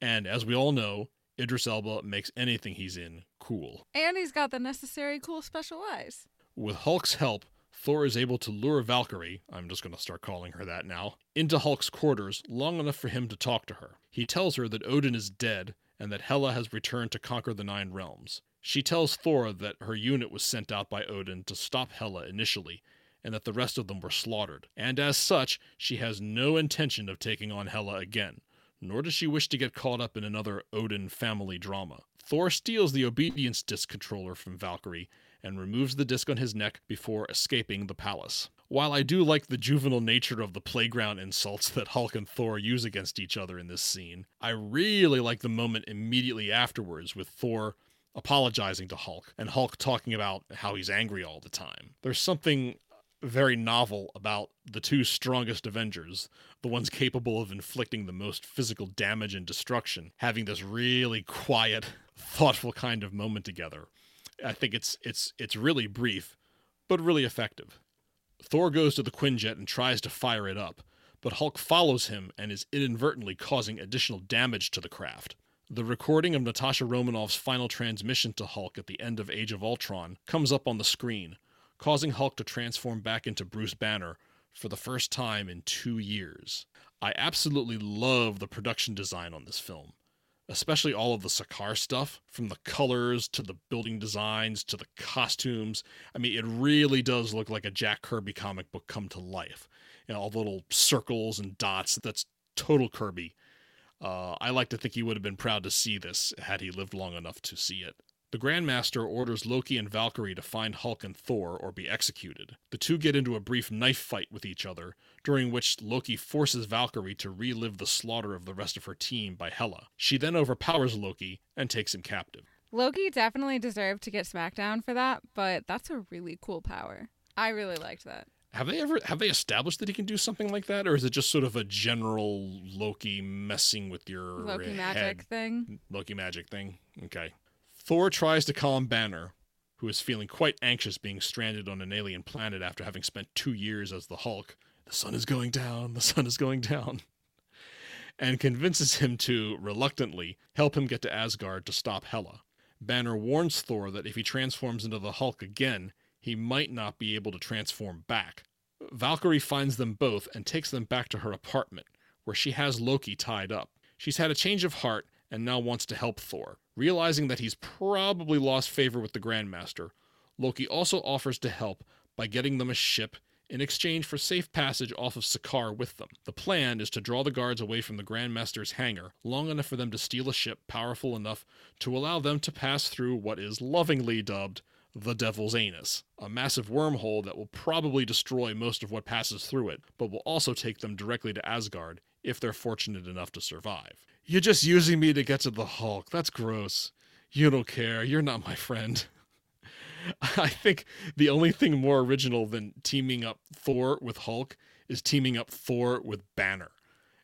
And as we all know, Idris Elba makes anything he's in cool. And he's got the necessary cool special eyes. With Hulk's help, Thor is able to lure Valkyrie, I'm just going to start calling her that now, into Hulk's quarters long enough for him to talk to her. He tells her that Odin is dead and that Hela has returned to conquer the Nine Realms. She tells Thor that her unit was sent out by Odin to stop Hela initially, and that the rest of them were slaughtered. And as such, she has no intention of taking on Hela again, nor does she wish to get caught up in another Odin family drama. Thor steals the obedience disc controller from Valkyrie and removes the disc on his neck before escaping the palace. While I do like the juvenile nature of the playground insults that Hulk and Thor use against each other in this scene, I really like the moment immediately afterwards with Thor apologizing to Hulk and Hulk talking about how he's angry all the time. There's something very novel about the two strongest Avengers, the ones capable of inflicting the most physical damage and destruction, having this really quiet, thoughtful kind of moment together. I think it's it's it's really brief, but really effective. Thor goes to the Quinjet and tries to fire it up, but Hulk follows him and is inadvertently causing additional damage to the craft. The recording of Natasha Romanoff's final transmission to Hulk at the end of Age of Ultron comes up on the screen, causing Hulk to transform back into Bruce Banner for the first time in two years. I absolutely love the production design on this film, especially all of the Sakaar stuff, from the colors to the building designs to the costumes. I mean, it really does look like a Jack Kirby comic book come to life. You know, all the little circles and dots. That's total Kirby. Uh, I like to think he would have been proud to see this had he lived long enough to see it. The Grandmaster orders Loki and Valkyrie to find Hulk and Thor or be executed. The two get into a brief knife fight with each other, during which Loki forces Valkyrie to relive the slaughter of the rest of her team by Hela. She then overpowers Loki and takes him captive. Loki definitely deserved to get SmackDown for that, but that's a really cool power. I really liked that. Have they ever have they established that he can do something like that, or is it just sort of a general Loki messing with your Loki head? magic thing. Loki magic thing? Okay. Thor tries to calm Banner, who is feeling quite anxious being stranded on an alien planet after having spent two years as the Hulk. The sun is going down. The sun is going down. And convinces him to, reluctantly, help him get to Asgard to stop Hela. Banner warns Thor that if he transforms into the Hulk again, he might not be able to transform back. Valkyrie finds them both and takes them back to her apartment, where she has Loki tied up. She's had a change of heart and now wants to help Thor. Realizing that he's probably lost favor with the Grandmaster, Loki also offers to help by getting them a ship in exchange for safe passage off of Sakaar with them. The plan is to draw the guards away from the Grandmaster's hangar long enough for them to steal a ship powerful enough to allow them to pass through what is lovingly dubbed the Devil's Anus, a massive wormhole that will probably destroy most of what passes through it, but will also take them directly to Asgard if they're fortunate enough to survive. You're just using me to get to the Hulk. That's gross. You don't care. You're not my friend. I think the only thing more original than teaming up Thor with Hulk is teaming up Thor with Banner.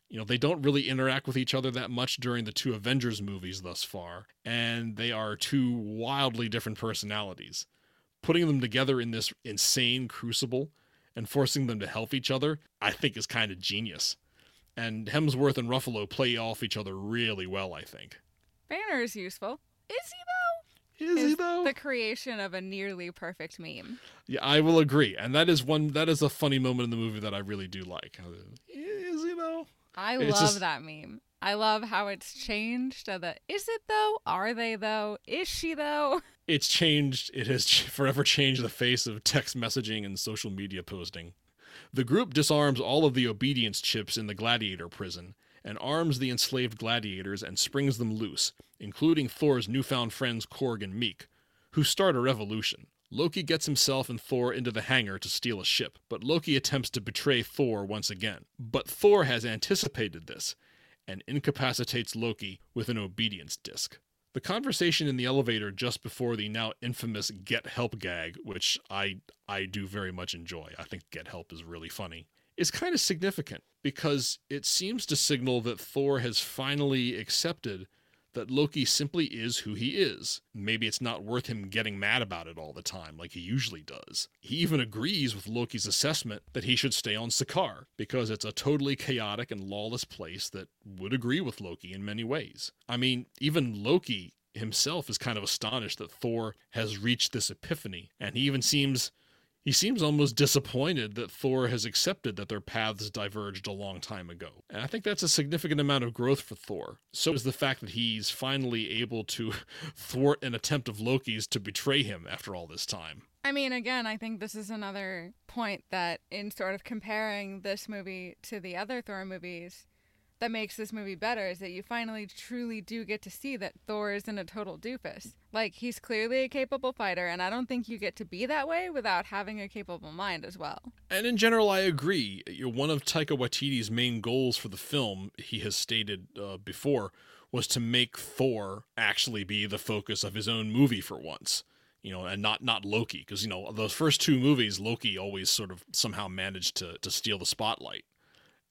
You know, they don't really interact with each other that much during the two Avengers movies thus far, and they are two wildly different personalities. Putting them together in this insane crucible and forcing them to help each other, I think is kind of genius. And Hemsworth and Ruffalo play off each other really well, I think. Banner is useful. Is he though? Is, he though? The creation of a nearly perfect meme. Yeah, I will agree. And that is one that is a funny moment in the movie that I really do like. Is he though? I It's love just- that meme. I love how it's changed the is it though? Are they though? Is she though? It's changed. It has forever changed the face of text messaging and social media posting. The group disarms all of the obedience chips in the gladiator prison and arms the enslaved gladiators and springs them loose, including Thor's newfound friends Korg and Meek, who start a revolution. Loki gets himself and Thor into the hangar to steal a ship, but Loki attempts to betray Thor once again. But Thor has anticipated this and incapacitates Loki with an obedience disc. The conversation in the elevator just before the now infamous get help gag, which I I do very much enjoy. I think get help is really funny. Is kind of significant because it seems to signal that Thor has finally accepted that Loki simply is who he is. Maybe it's not worth him getting mad about it all the time like he usually does. He even agrees with Loki's assessment that he should stay on Sakaar because it's a totally chaotic and lawless place that would agree with Loki in many ways. I mean, even Loki himself is kind of astonished that Thor has reached this epiphany and he even seems he seems almost disappointed that Thor has accepted that their paths diverged a long time ago. And I think that's a significant amount of growth for Thor. So is the fact that he's finally able to thwart an attempt of Loki's to betray him after all this time. I mean, again, I think this is another point that in sort of comparing this movie to the other Thor movies that makes this movie better is that you finally truly do get to see that Thor isn't a total doofus. Like, he's clearly a capable fighter, and I don't think you get to be that way without having a capable mind as well. And in general, I agree. One of Taika Waititi's main goals for the film, he has stated uh, before, was to make Thor actually be the focus of his own movie for once. You know, and not not Loki, because you know those first two movies, Loki always sort of somehow managed to to steal the spotlight,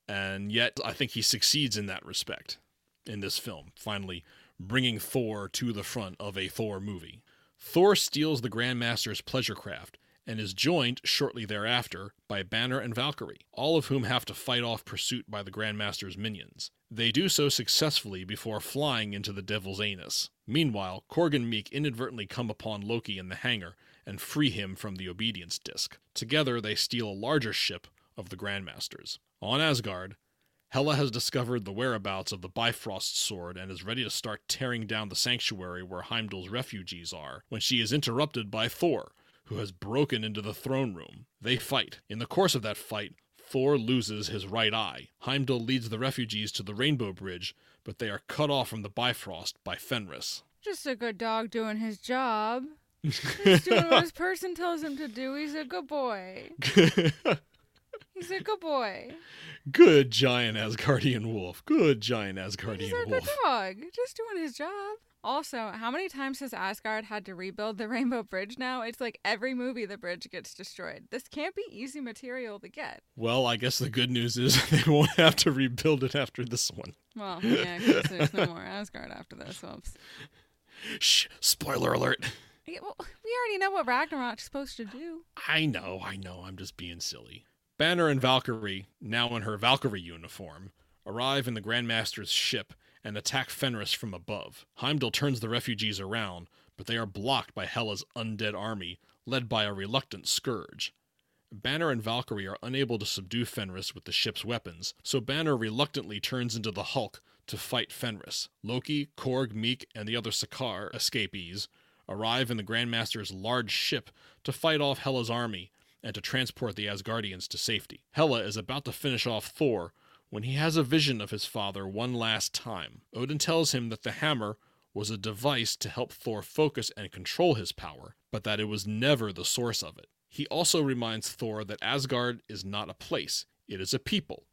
and yet I think he succeeds in that respect in this film, finally bringing Thor to the front of a Thor movie. Thor steals the Grandmaster's pleasure craft and is joined shortly thereafter by Banner and Valkyrie, all of whom have to fight off pursuit by the Grandmaster's minions. They do so successfully before flying into the Devil's Anus. Meanwhile, Korg and Meek inadvertently come upon Loki in the hangar and free him from the Obedience Disc. Together, they steal a larger ship of the Grandmasters. On Asgard, Hela has discovered the whereabouts of the Bifrost sword and is ready to start tearing down the sanctuary where Heimdall's refugees are when she is interrupted by Thor, who has broken into the throne room. They fight. In the course of that fight, Thor loses his right eye. Heimdall leads the refugees to the Rainbow Bridge, but they are cut off from the Bifrost by Fenris. Just a good dog doing his job. He's doing what his person tells him to do. He's a good boy. He's a good boy. Good giant Asgardian wolf. Good giant Asgardian He's a good dog. Just doing his job. Also, how many times has Asgard had to rebuild the Rainbow Bridge now? It's like every movie the bridge gets destroyed. This can't be easy material to get. Well, I guess the good news is they won't have to rebuild it after this one. Well, yeah, there's no more Asgard after this. Whoops. Shh, spoiler alert. Yeah, well, we already know what Ragnarok's supposed to do. I know, I know, I'm just being silly. Banner and Valkyrie, now in her Valkyrie uniform, arrive in the Grandmaster's ship and attack Fenris from above. Heimdall turns the refugees around, but they are blocked by Hela's undead army, led by a reluctant Skurge. Banner and Valkyrie are unable to subdue Fenris with the ship's weapons, so Banner reluctantly turns into the Hulk to fight Fenris. Loki, Korg, Meek, and the other Sakaar escapees arrive in the Grandmaster's large ship to fight off Hela's army and to transport the Asgardians to safety. Hela is about to finish off Thor when he has a vision of his father one last time. Odin tells him that the hammer was a device to help Thor focus and control his power, but that it was never the source of it. He also reminds Thor that Asgard is not a place, it is a people,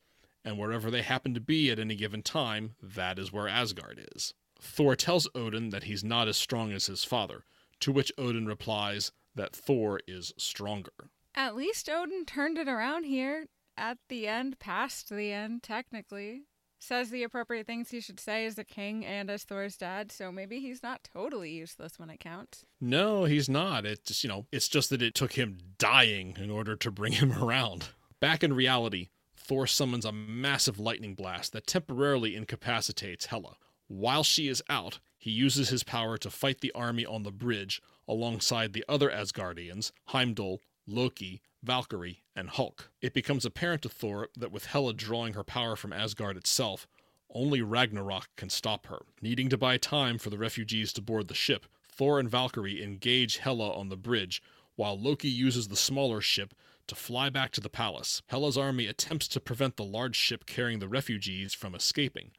and wherever they happen to be at any given time, that is where Asgard is. Thor tells Odin that he's not as strong as his father, to which Odin replies that Thor is stronger. At least Odin turned it around here at the end, past the end, technically. Says the appropriate things he should say as the king and as Thor's dad, so maybe he's not totally useless when it counts. No, he's not. It's just, you know, it's just that it took him dying in order to bring him around. Back in reality, Thor summons a massive lightning blast that temporarily incapacitates Hela. While she is out, he uses his power to fight the army on the bridge alongside the other Asgardians, Heimdall, Loki, Valkyrie, and Hulk. It becomes apparent to Thor that with Hela drawing her power from Asgard itself, only Ragnarok can stop her. Needing to buy time for the refugees to board the ship, Thor and Valkyrie engage Hela on the bridge, while Loki uses the smaller ship to fly back to the palace. Hela's army attempts to prevent the large ship carrying the refugees from escaping,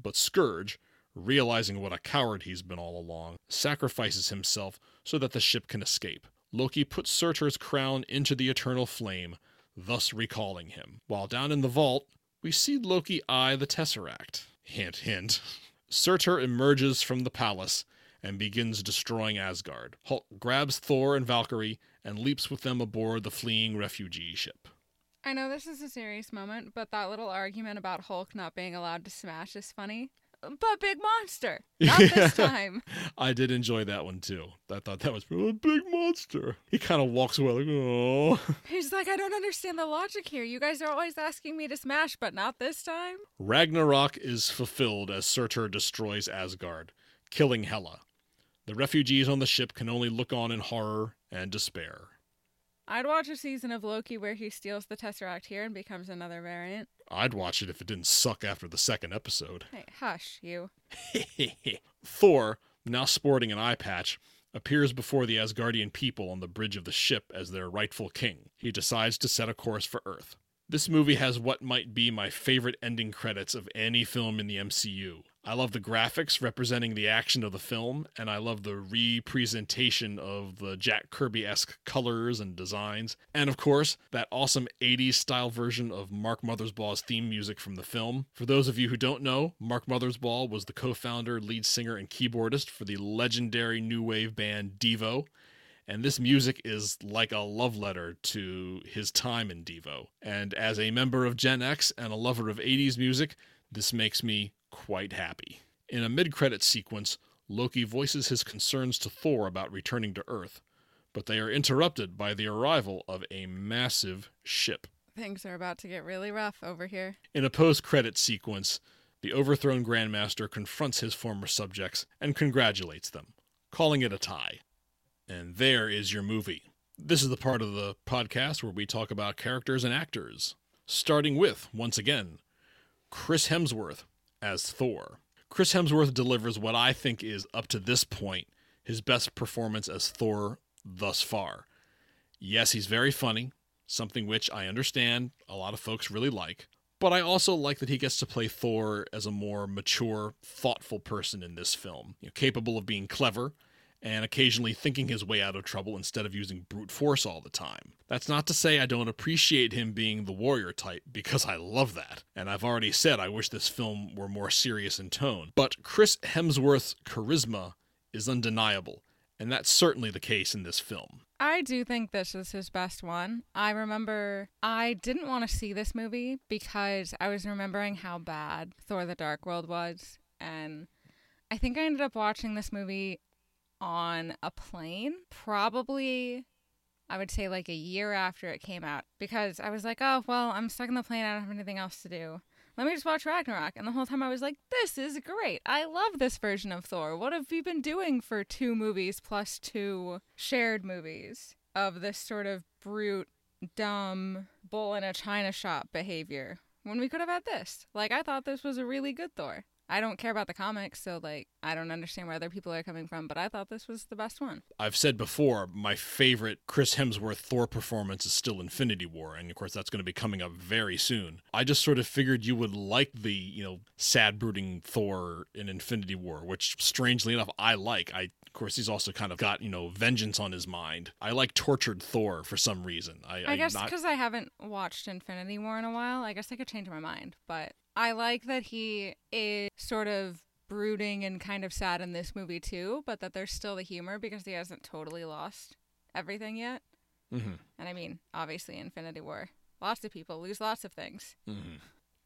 but Skurge, realizing what a coward he's been all along, sacrifices himself so that the ship can escape. Loki puts Surtur's crown into the eternal flame, thus recalling him. While down in the vault, we see Loki eye the Tesseract. Hint, hint. Surtur emerges from the palace and begins destroying Asgard. Hulk grabs Thor and Valkyrie and leaps with them aboard the fleeing refugee ship. I know this is a serious moment, but that little argument about Hulk not being allowed to smash is funny. But big monster! Not this time. I did enjoy that one too. I thought that was a big monster. He kind of walks away like, oh. He's like, I don't understand the logic here. You guys are always asking me to smash, but not this time? Ragnarok is fulfilled as Surtur destroys Asgard, killing Hela. The refugees on the ship can only look on in horror and despair. I'd watch a season of Loki where he steals the Tesseract here and becomes another variant. I'd watch it if it didn't suck after the second episode. Hey, hush, you. Thor, now sporting an eye patch, appears before the Asgardian people on the bridge of the ship as their rightful king. He decides to set a course for Earth. This movie has what might be my favorite ending credits of any film in the MCU. I love the graphics representing the action of the film, and I love the representation of the Jack Kirby esque colors and designs. And of course, that awesome 80s style version of Mark Mothersbaugh's theme music from the film. For those of you who don't know, Mark Mothersbaugh was the co founder, lead singer, and keyboardist for the legendary new wave band Devo. And this music is like a love letter to his time in Devo. And as a member of Gen X and a lover of 80s music, this makes me quite happy. In a mid credit sequence, Loki voices his concerns to Thor about returning to Earth, but they are interrupted by the arrival of a massive ship. Things are about to get really rough over here. In a post credit sequence, the overthrown Grandmaster confronts his former subjects and congratulates them, calling it a tie. And there is your movie. This is the part of the podcast where we talk about characters and actors. Starting with, once again, Chris Hemsworth as Thor. Chris Hemsworth delivers what I think is, up to this point, his best performance as Thor thus far. Yes, he's very funny, something which I understand a lot of folks really like, But I also like that he gets to play Thor as a more mature, thoughtful person in this film, you know, capable of being clever and occasionally thinking his way out of trouble instead of using brute force all the time. That's not to say I don't appreciate him being the warrior type, because I love that. And I've already said I wish this film were more serious in tone. But Chris Hemsworth's charisma is undeniable, and that's certainly the case in this film. I do think this is his best one. I remember I didn't want to see this movie because I was remembering how bad Thor the Dark World was. And I think I ended up watching this movie on a plane, probably I would say like a year after it came out because I was like, oh, well, I'm stuck in the plane. I don't have anything else to do. Let me just watch Ragnarok. And the whole time I was like, this is great. I love this version of Thor. What have we been doing for two movies plus two shared movies of this sort of brute, dumb, bull in a china shop behavior when we could have had this? Like, I thought this was a really good Thor. I don't care about the comics, so like I don't understand where other people are coming from, but I thought this was the best one. I've said before, my favorite Chris Hemsworth Thor performance is still Infinity War, and of course that's going to be coming up very soon. I just sort of figured you would like the, you know, sad brooding Thor in Infinity War, which strangely enough I like. I course he's also kind of got, you know, vengeance on his mind. I like tortured Thor for some reason. I, I guess because not... I haven't watched Infinity War in a while, I guess I could change my mind, but I like that he is sort of brooding and kind of sad in this movie too, but that there's still the humor because he hasn't totally lost everything yet. Mm-hmm. And I mean, obviously, Infinity War, lots of people lose lots of things. Mm-hmm.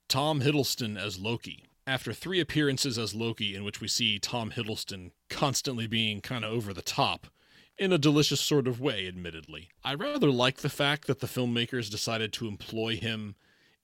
Tom Hiddleston as Loki. After three appearances as Loki, in which we see Tom Hiddleston constantly being kind of over the top, in a delicious sort of way, admittedly. I rather like the fact that the filmmakers decided to employ him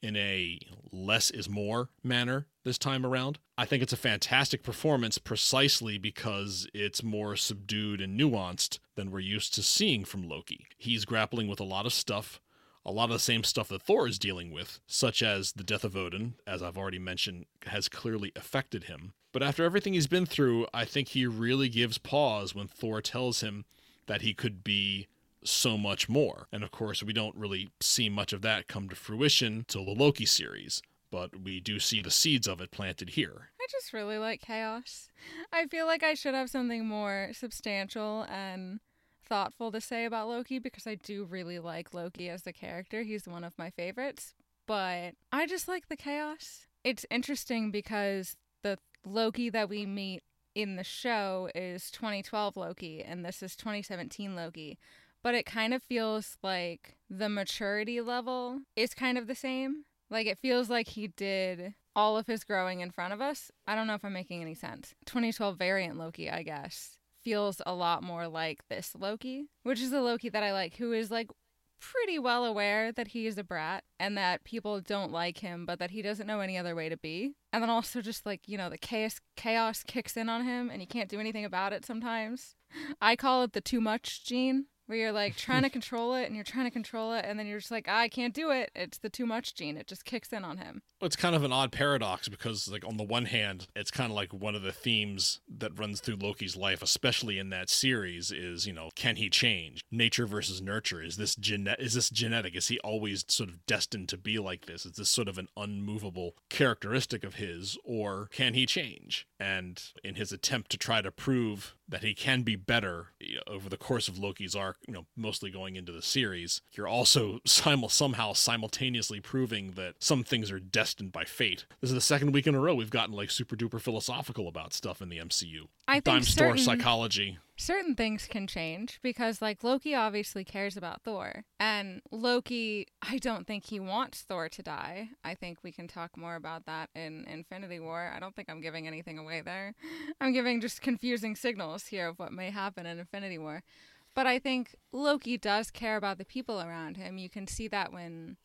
in a less is more manner this time around. I think it's a fantastic performance precisely because it's more subdued and nuanced than we're used to seeing from Loki. He's grappling with a lot of stuff, a lot of the same stuff that Thor is dealing with, such as the death of Odin, as I've already mentioned, has clearly affected him. But after everything he's been through, I think he really gives pause when Thor tells him that he could be so much more. And of course, we don't really see much of that come to fruition till the Loki series, but we do see the seeds of it planted here. I just really like chaos. I feel like I should have something more substantial and thoughtful to say about Loki because I do really like Loki as a character. He's one of my favorites, but I just like the chaos. It's interesting because the Loki that we meet in the show is 2012 Loki and this is 2017 Loki but it kind of feels like the maturity level is kind of the same. Like it feels like he did all of his growing in front of us. I don't know if I'm making any sense. 2012 variant Loki, I guess, feels a lot more like this Loki, which is the Loki that I like, who is like pretty well aware that he is a brat and that people don't like him, but that he doesn't know any other way to be. And then also just like, you know, the chaos chaos kicks in on him and he can't do anything about it sometimes. I call it the too much gene where you're like trying to control it and you're trying to control it and then you're just like i can't do it it's the too much gene it just kicks in on him it's kind of an odd paradox because like on the one hand it's kind of like one of the themes that runs through loki's life especially in that series is you know can he change? Nature versus nurture. Is this genet is this genetic? Is he always sort of destined to be like this? Is this sort of an unmovable characteristic of his or can he change? And in his attempt to try to prove that he can be better you know, over the course of Loki's arc, you know, mostly going into the series. You're also simul- somehow simultaneously proving that some things are destined by fate. This is the second week in a row we've gotten like super duper philosophical about stuff in the MCU. I think Dime certain, store psychology certain things can change because like Loki obviously cares about Thor and Loki I don't think he wants Thor to die. I think we can talk more about that in Infinity War. I don't think I'm giving anything away there. I'm giving just confusing signals here of what may happen in Infinity War. But I think Loki does care about the people around him. You can see that when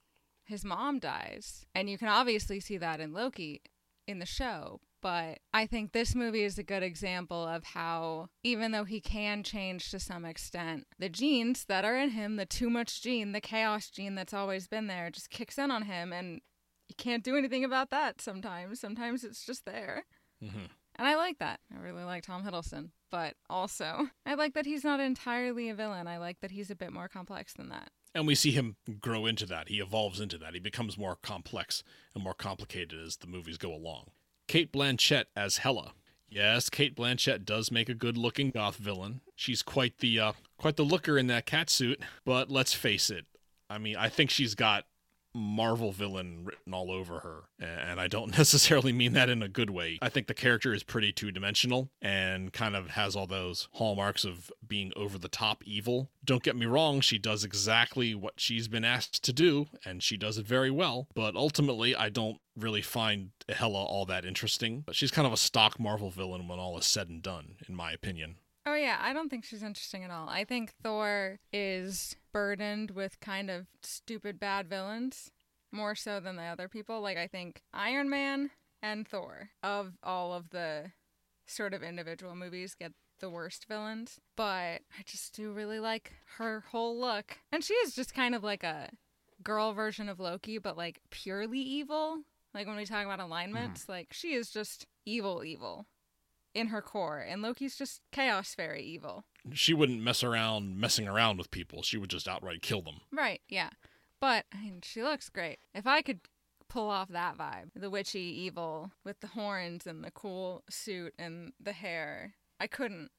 his mom dies. And you can obviously see that in Loki in the show but I think this movie is a good example of how, even though he can change to some extent, the genes that are in him, the too much gene, the chaos gene that's always been there, just kicks in on him, and you can't do anything about that sometimes. Sometimes it's just there. Mm-hmm. And I like that. I really like Tom Hiddleston. But also, I like that he's not entirely a villain. I like that he's a bit more complex than that. And we see him grow into that. He evolves into that. He becomes more complex and more complicated as the movies go along. Cate Blanchett as Hela. Yes, Cate Blanchett does make a good-looking goth villain. She's quite the uh, quite the looker in that cat suit, but let's face it. I mean, I think she's got Marvel villain written all over her. And I don't necessarily mean that in a good way. I think the character is pretty two dimensional and kind of has all those hallmarks of being over the top evil. Don't get me wrong, she does exactly what she's been asked to do, and she does it very well. But ultimately, I don't really find Hela all that interesting. But she's kind of a stock Marvel villain when all is said and done, in my opinion. Oh yeah, I don't think she's interesting at all. I think Thor is burdened with kind of stupid bad villains more so than the other people. Like I think Iron Man and Thor of all of the sort of individual movies get the worst villains, but I just do really like her whole look. And she is just kind of like a girl version of Loki, but like purely evil. Like when we talk about alignments, mm. like she is just evil evil in her core, and Loki's just chaos fairy evil. She wouldn't mess around messing around with people. She would just outright kill them. Right, yeah. But I mean, she looks great. If I could pull off that vibe, the witchy evil with the horns and the cool suit and the hair, I couldn't.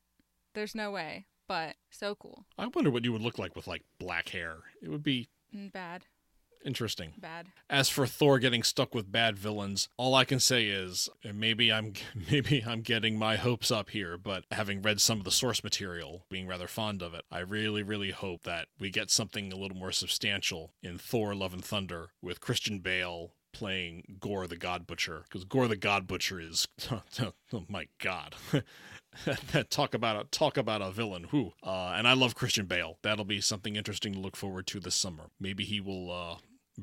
There's no way, but so cool. I wonder what you would look like with like black hair. It would be mm, bad. Interesting. Bad. As for Thor getting stuck with bad villains, all I can say is maybe I'm maybe I'm getting my hopes up here, but having read some of the source material, being rather fond of it, I really really hope that we get something a little more substantial in Thor: Love and Thunder with Christian Bale playing Gore the God Butcher because Gore the God Butcher is oh my god. talk about a talk about a villain who uh, and i love christian bale that'll be something interesting to look forward to this summer maybe he will uh,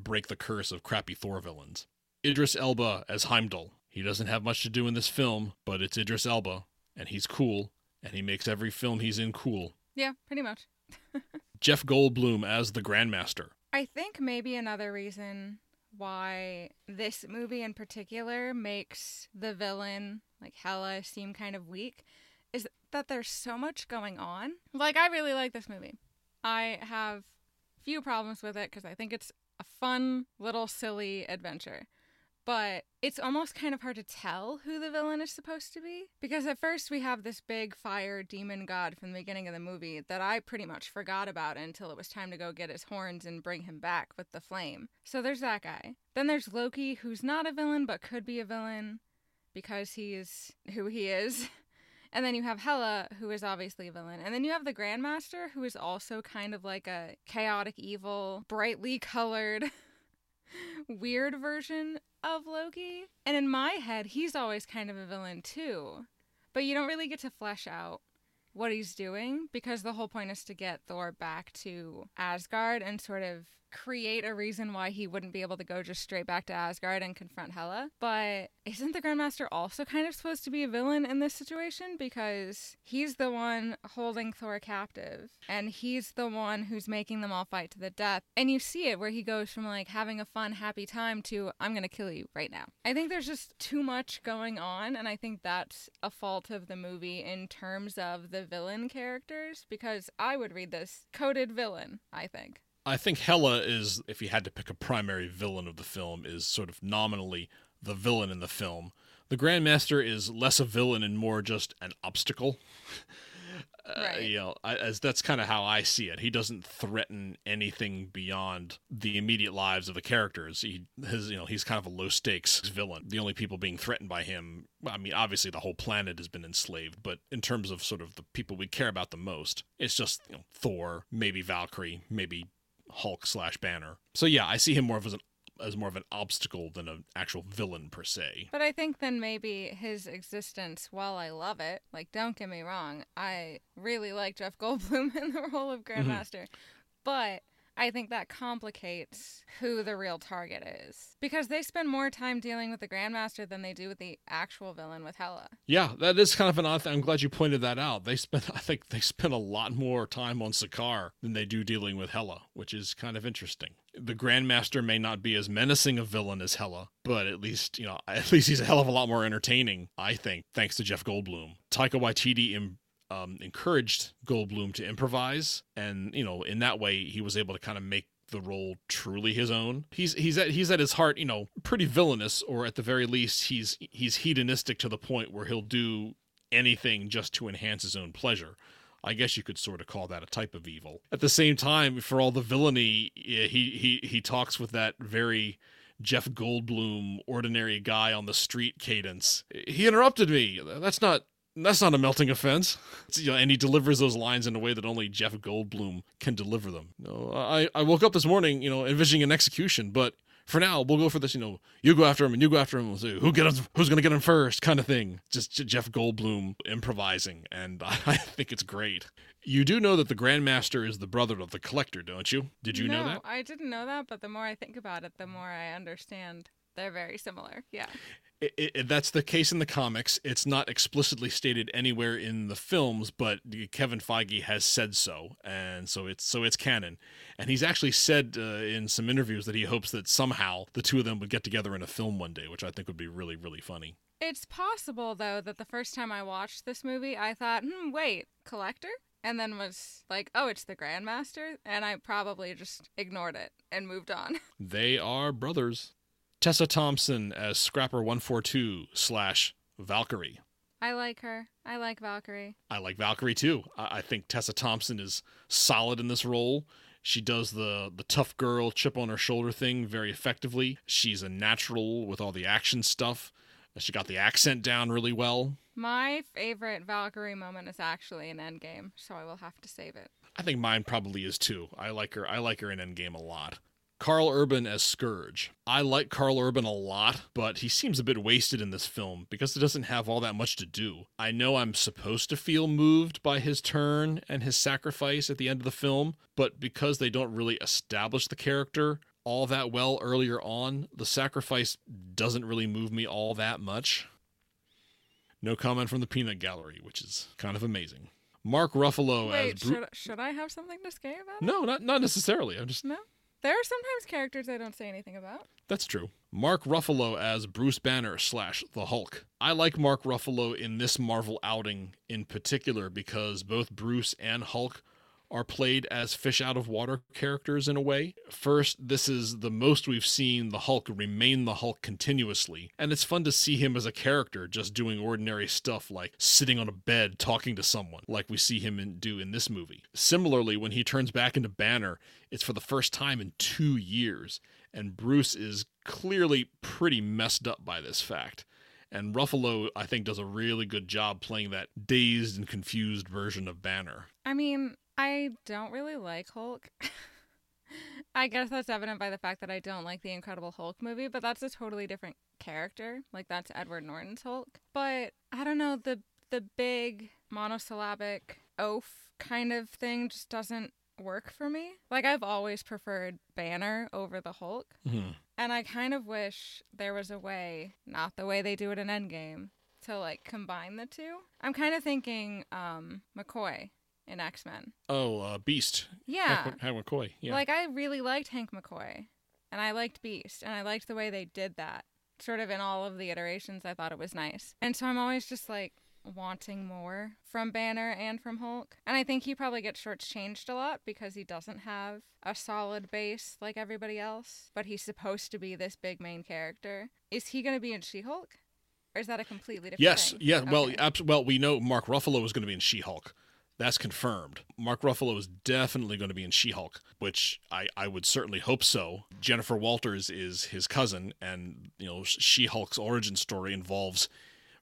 break the curse of crappy Thor villains. Idris Elba as Heimdall. He doesn't have much to do in this film, but it's Idris Elba, and he's cool, and he makes every film he's in cool. Yeah, pretty much. Jeff Goldblum as the Grandmaster. I think maybe another reason why this movie in particular makes the villain, like Hela, seem kind of weak is that there's so much going on. Like, I really like this movie. I have few problems with it because I think it's a fun little silly adventure. But it's almost kind of hard to tell who the villain is supposed to be. Because at first we have this big fire demon god from the beginning of the movie that I pretty much forgot about until it was time to go get his horns and bring him back with the flame. So there's that guy. Then there's Loki, who's not a villain but could be a villain because he's who he is. And then you have Hela, who is obviously a villain. And then you have the Grandmaster, who is also kind of like a chaotic, evil, brightly colored, weird version of Loki. And in my head, he's always kind of a villain too. But you don't really get to flesh out what he's doing because the whole point is to get Thor back to Asgard and sort of create a reason why he wouldn't be able to go just straight back to Asgard and confront Hela. But isn't the Grandmaster also kind of supposed to be a villain in this situation? Because he's the one holding Thor captive and he's the one who's making them all fight to the death. And you see it where he goes from like having a fun, happy time to I'm going to kill you right now. I think there's just too much going on. And I think that's a fault of the movie in terms of the villain characters because I would read this coded villain, I think. I think Hela is, if you had to pick a primary villain of the film, is sort of nominally the villain in the film. The Grandmaster is less a villain and more just an obstacle. Uh, right. Uh, you know, I, as that's kind of how I see it. He doesn't threaten anything beyond the immediate lives of the characters. He his, you know, he's kind of a low stakes villain. The only people being threatened by him, I mean, obviously the whole planet has been enslaved, but in terms of sort of the people we care about the most, it's just you know, Thor, maybe Valkyrie, maybe Hulk slash Banner. So yeah, I see him more of as an as more of an obstacle than an actual villain per se. But I think then maybe his existence, while I love it, like don't get me wrong, I really like Jeff Goldblum in the role of mm-hmm. Grandmaster. Mm-hmm. But I think that complicates who the real target is because they spend more time dealing with the Grandmaster than they do with the actual villain with Hela. Yeah, that is kind of an odd thing. I'm glad you pointed that out. They spend, I think, they spend a lot more time on Sakaar than they do dealing with Hela, which is kind of interesting. The Grandmaster may not be as menacing a villain as Hela, but at least you know, at least he's a hell of a lot more entertaining. I think, thanks to Jeff Goldblum. Taika Waititi Im- um, encouraged Goldblum to improvise, and you know, in that way, he was able to kind of make the role truly his own. He's he's at he's at his heart, you know, pretty villainous, or at the very least, he's he's hedonistic to the point where he'll do anything just to enhance his own pleasure. I guess you could sort of call that a type of evil. At the same time, for all the villainy, he he he talks with that very Jeff Goldblum, ordinary guy on the street cadence. He interrupted me. That's not that's not a melting offense. You know, and he delivers those lines in a way that only Jeff Goldblum can deliver them. You know, I, I woke up this morning, you know, envisioning an execution, but for now, we'll go for this, you know, you go after him and you go after him. We'll see who get him, who's going to get him first kind of thing. Just Jeff Goldblum improvising. And I, I think it's great. You do know that the Grandmaster is the brother of the Collector, don't you? Did you no, know that? I didn't know that, but the more I think about it, the more I understand they're very similar. Yeah. It, it, that's the case in the comics. It's not explicitly stated anywhere in the films, but Kevin Feige has said so, and so it's so it's canon. And he's actually said uh, in some interviews that he hopes that somehow the two of them would get together in a film one day, which I think would be really really funny. It's possible though that the first time I watched this movie, I thought, "Hmm, wait, collector." And then was like, oh, it's the Grandmaster. And I probably just ignored it and moved on. They are brothers. Tessa Thompson as Scrapper 142 slash Valkyrie. I like her. I like Valkyrie. I like Valkyrie too. I, I think Tessa Thompson is solid in this role. She does the the tough girl chip on her shoulder thing very effectively. She's a natural with all the action stuff. Uh, she got the accent down really well. My favorite Valkyrie moment is actually in Endgame, so I will have to save it. I think mine probably is too. I like her. I like her in Endgame a lot. Karl Urban as Skurge. I like Karl Urban a lot, but he seems a bit wasted in this film because it doesn't have all that much to do. I know I'm supposed to feel moved by his turn and his sacrifice at the end of the film, but because they don't really establish the character all that well earlier on, the sacrifice doesn't really move me all that much. No comment from the Peanut Gallery, which is kind of amazing. Mark Ruffalo Wait, as Bru- should, should I have something to say about it? No, not not necessarily. I'm just No? There are sometimes characters I don't say anything about. That's true. Mark Ruffalo as Bruce Banner slash the Hulk. I like Mark Ruffalo in this Marvel outing in particular because both Bruce and Hulk are played as fish out of water characters in a way. First, this is the most we've seen the Hulk remain the Hulk continuously, and it's fun to see him as a character just doing ordinary stuff like sitting on a bed talking to someone, like we see him in, do in this movie. Similarly, when he turns back into Banner, it's for the first time in two years, and Bruce is clearly pretty messed up by this fact. And Ruffalo, I think, does a really good job playing that dazed and confused version of Banner. I mean, I don't really like Hulk. I guess that's evident by the fact that I don't like the Incredible Hulk movie, but that's a totally different character. Like that's Edward Norton's Hulk. But I don't know, the the big monosyllabic oaf kind of thing just doesn't work for me. Like I've always preferred Banner over the Hulk. Mhm. And I kind of wish there was a way, not the way they do it in Endgame, to like combine the two. I'm kind of thinking um McCoy in X-Men. Oh, uh, Beast. Yeah. Hank, Hank McCoy. Yeah. Like I really liked Hank McCoy and I liked Beast and I liked the way they did that. Sort of in all of the iterations I thought it was nice. And so I'm always just like wanting more from Banner and from Hulk. And I think he probably gets shortchanged a lot because he doesn't have a solid base like everybody else, but he's supposed to be this big main character. Is he going to be in She-Hulk? Or is that a completely different yes. thing? Yeah. Well, abs- well, we know Mark Ruffalo is going to be in She-Hulk. That's confirmed. Mark Ruffalo is definitely going to be in She-Hulk, which I, I would certainly hope so. Jennifer Walters is his cousin, and you know She-Hulk's origin story involves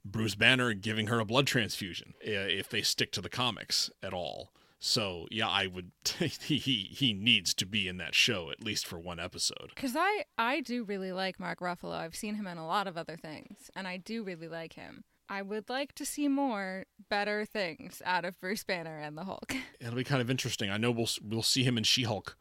Bruce Banner giving her a blood transfusion if they stick to the comics at all. So yeah, I would. he he needs to be in that show at least for one episode. Because I, I do really like Mark Ruffalo. I've seen him in a lot of other things, and I do really like him. I would like to see more better things out of Bruce Banner and the Hulk. It'll be kind of interesting. I know we'll we'll see him in She-Hulk,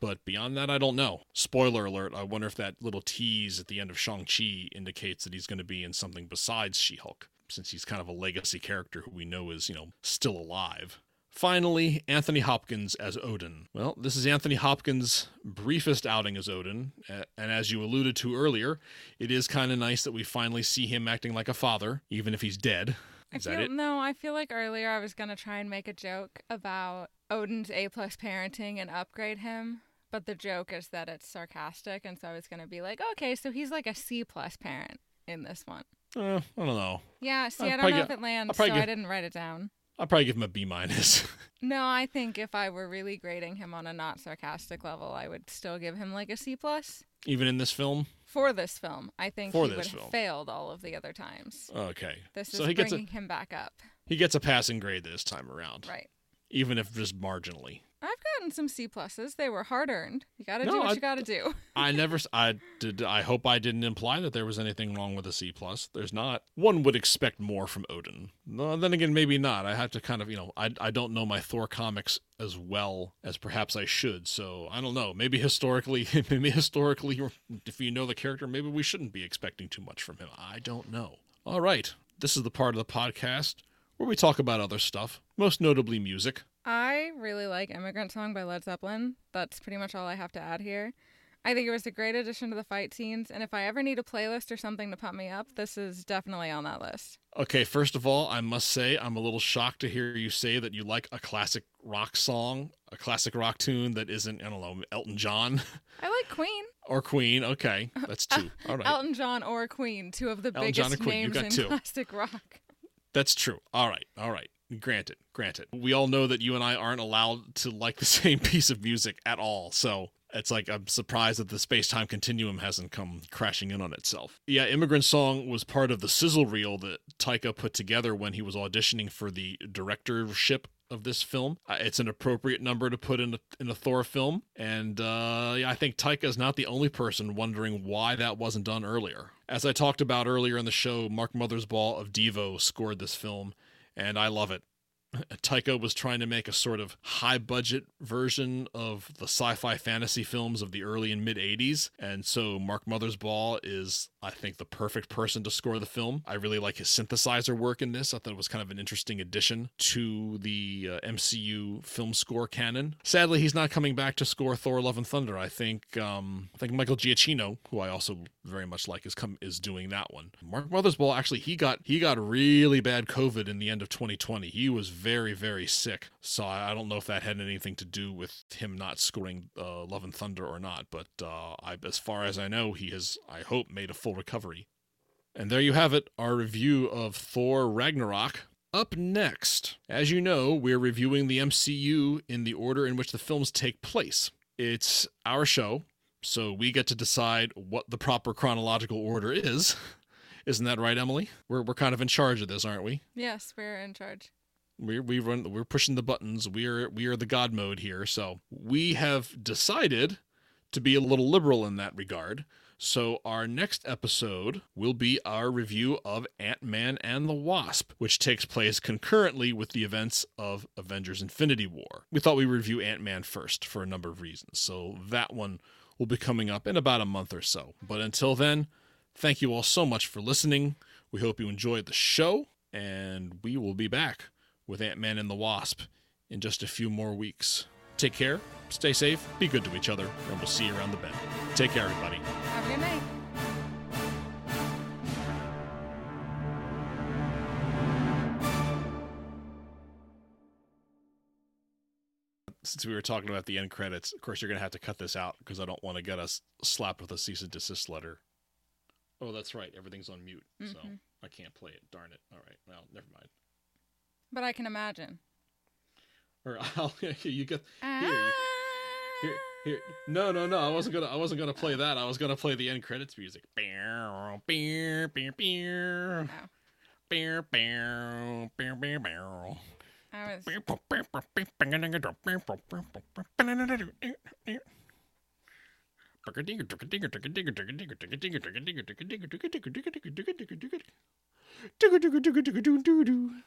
but beyond that, I don't know. Spoiler alert! I wonder if that little tease at the end of Shang Chi indicates that he's going to be in something besides She-Hulk, since he's kind of a legacy character who we know is you know still alive. Finally, Anthony Hopkins as Odin. Well, this is Anthony Hopkins' briefest outing as Odin, and as you alluded to earlier, it is kind of nice that we finally see him acting like a father, even if he's dead. Is I feel, No, I feel like earlier I was gonna try and make a joke about Odin's A plus parenting and upgrade him, but the joke is that it's sarcastic, and so I was gonna be like, okay, so he's like a C plus parent in this one. Uh, I don't know. Yeah, see, I, I don't know get, if it lands, so get, I didn't write it down. I'll probably give him a B minus. no, I think if I were really grading him on a not sarcastic level, I would still give him like a C plus. Even in this film. For this film, I think For he would film. have failed all of the other times. Okay. This so is he bringing a, him back up. He gets a passing grade this time around. Right. Even if just marginally gotten some C pluses. They were hard earned. You got to no, do what I, you got to do. I never. I did. I hope I didn't imply that there was anything wrong with a C plus. There's not. One would expect more from Odin. No, then again, maybe not. I have to kind of you know. I I don't know my Thor comics as well as perhaps I should. So I don't know. Maybe historically, maybe historically, if you know the character, maybe we shouldn't be expecting too much from him. I don't know. All right. This is the part of the podcast where we talk about other stuff, most notably music. I really like Immigrant Song by Led Zeppelin. That's pretty much all I have to add here. I think it was a great addition to the fight scenes, and if I ever need a playlist or something to pump me up, this is definitely on that list. Okay, first of all, I must say I'm a little shocked to hear you say that you like a classic rock song, a classic rock tune that isn't, I don't know, Elton John. I like Queen. or Queen, okay. That's two. All right. Elton John or Queen, two of the Elton biggest names in two. classic rock. That's true. All right, all right granted granted we all know that you and i aren't allowed to like the same piece of music at all so it's like i'm surprised that the space-time continuum hasn't come crashing in on itself yeah immigrant song was part of the sizzle reel that taika put together when he was auditioning for the directorship of this film. Uh, it's an appropriate number to put in a, in a Thor film, and uh, yeah, I think Taika is not the only person wondering why that wasn't done earlier. As I talked about earlier in the show, Mark Mothersbaugh of Devo scored this film, and I love it. Taika was trying to make a sort of high budget version of the sci fi fantasy films of the early and mid 80s. And so Mark Mothersbaugh is I think, the perfect person to score the film. I really like his synthesizer work in this. I thought it was kind of an interesting addition to the uh, MCU film score canon. Sadly, he's not coming back to score Thor: Love and Thunder. I think um, I think Michael Giacchino, who I also very much like, is come is doing that one. Mark Mothersbaugh actually he got he got really bad COVID in the end of 2020. He was very very sick, so I, I don't know if that had anything to do with him not scoring uh, Love and Thunder or not. But uh, I, as far as I know, he has I hope made a full full recovery. And there you have it, our review of Thor Ragnarok. Up next, as you know, we're reviewing the MCU in the order in which the films take place. It's our show, so we get to decide what the proper chronological order is. Isn't that right, Emily? We're, we're kind of in charge of this, aren't we? Yes, we're in charge. We're, we run, we're pushing the buttons. We are, we are the God mode here. So we have decided to be a little liberal in that regard so, our next episode will be our review of Ant Man and the Wasp, which takes place concurrently with the events of Avengers Infinity War. We thought we would review Ant Man first for a number of reasons, so that one will be coming up in about a month or so. But until then, thank you all so much for listening. We hope you enjoyed the show, and we will be back with Ant Man and the Wasp in just a few more weeks. Take care Stay safe, be good to each other, and we'll see you around the bend. Take care, everybody. Have a good night. Since we were talking about the end credits, of course, you're going to have to cut this out because I don't want to get us slapped with a cease and desist letter. Oh, that's right. Everything's on mute, mm-hmm. so I can't play it. Darn it. All right. Well, never mind. But I can imagine. Or I'll you get ah. here. You, ah. Here, here. No, no, no. I wasn't gonna. I wasn't gonna play that. I was gonna play the end credits music. I was.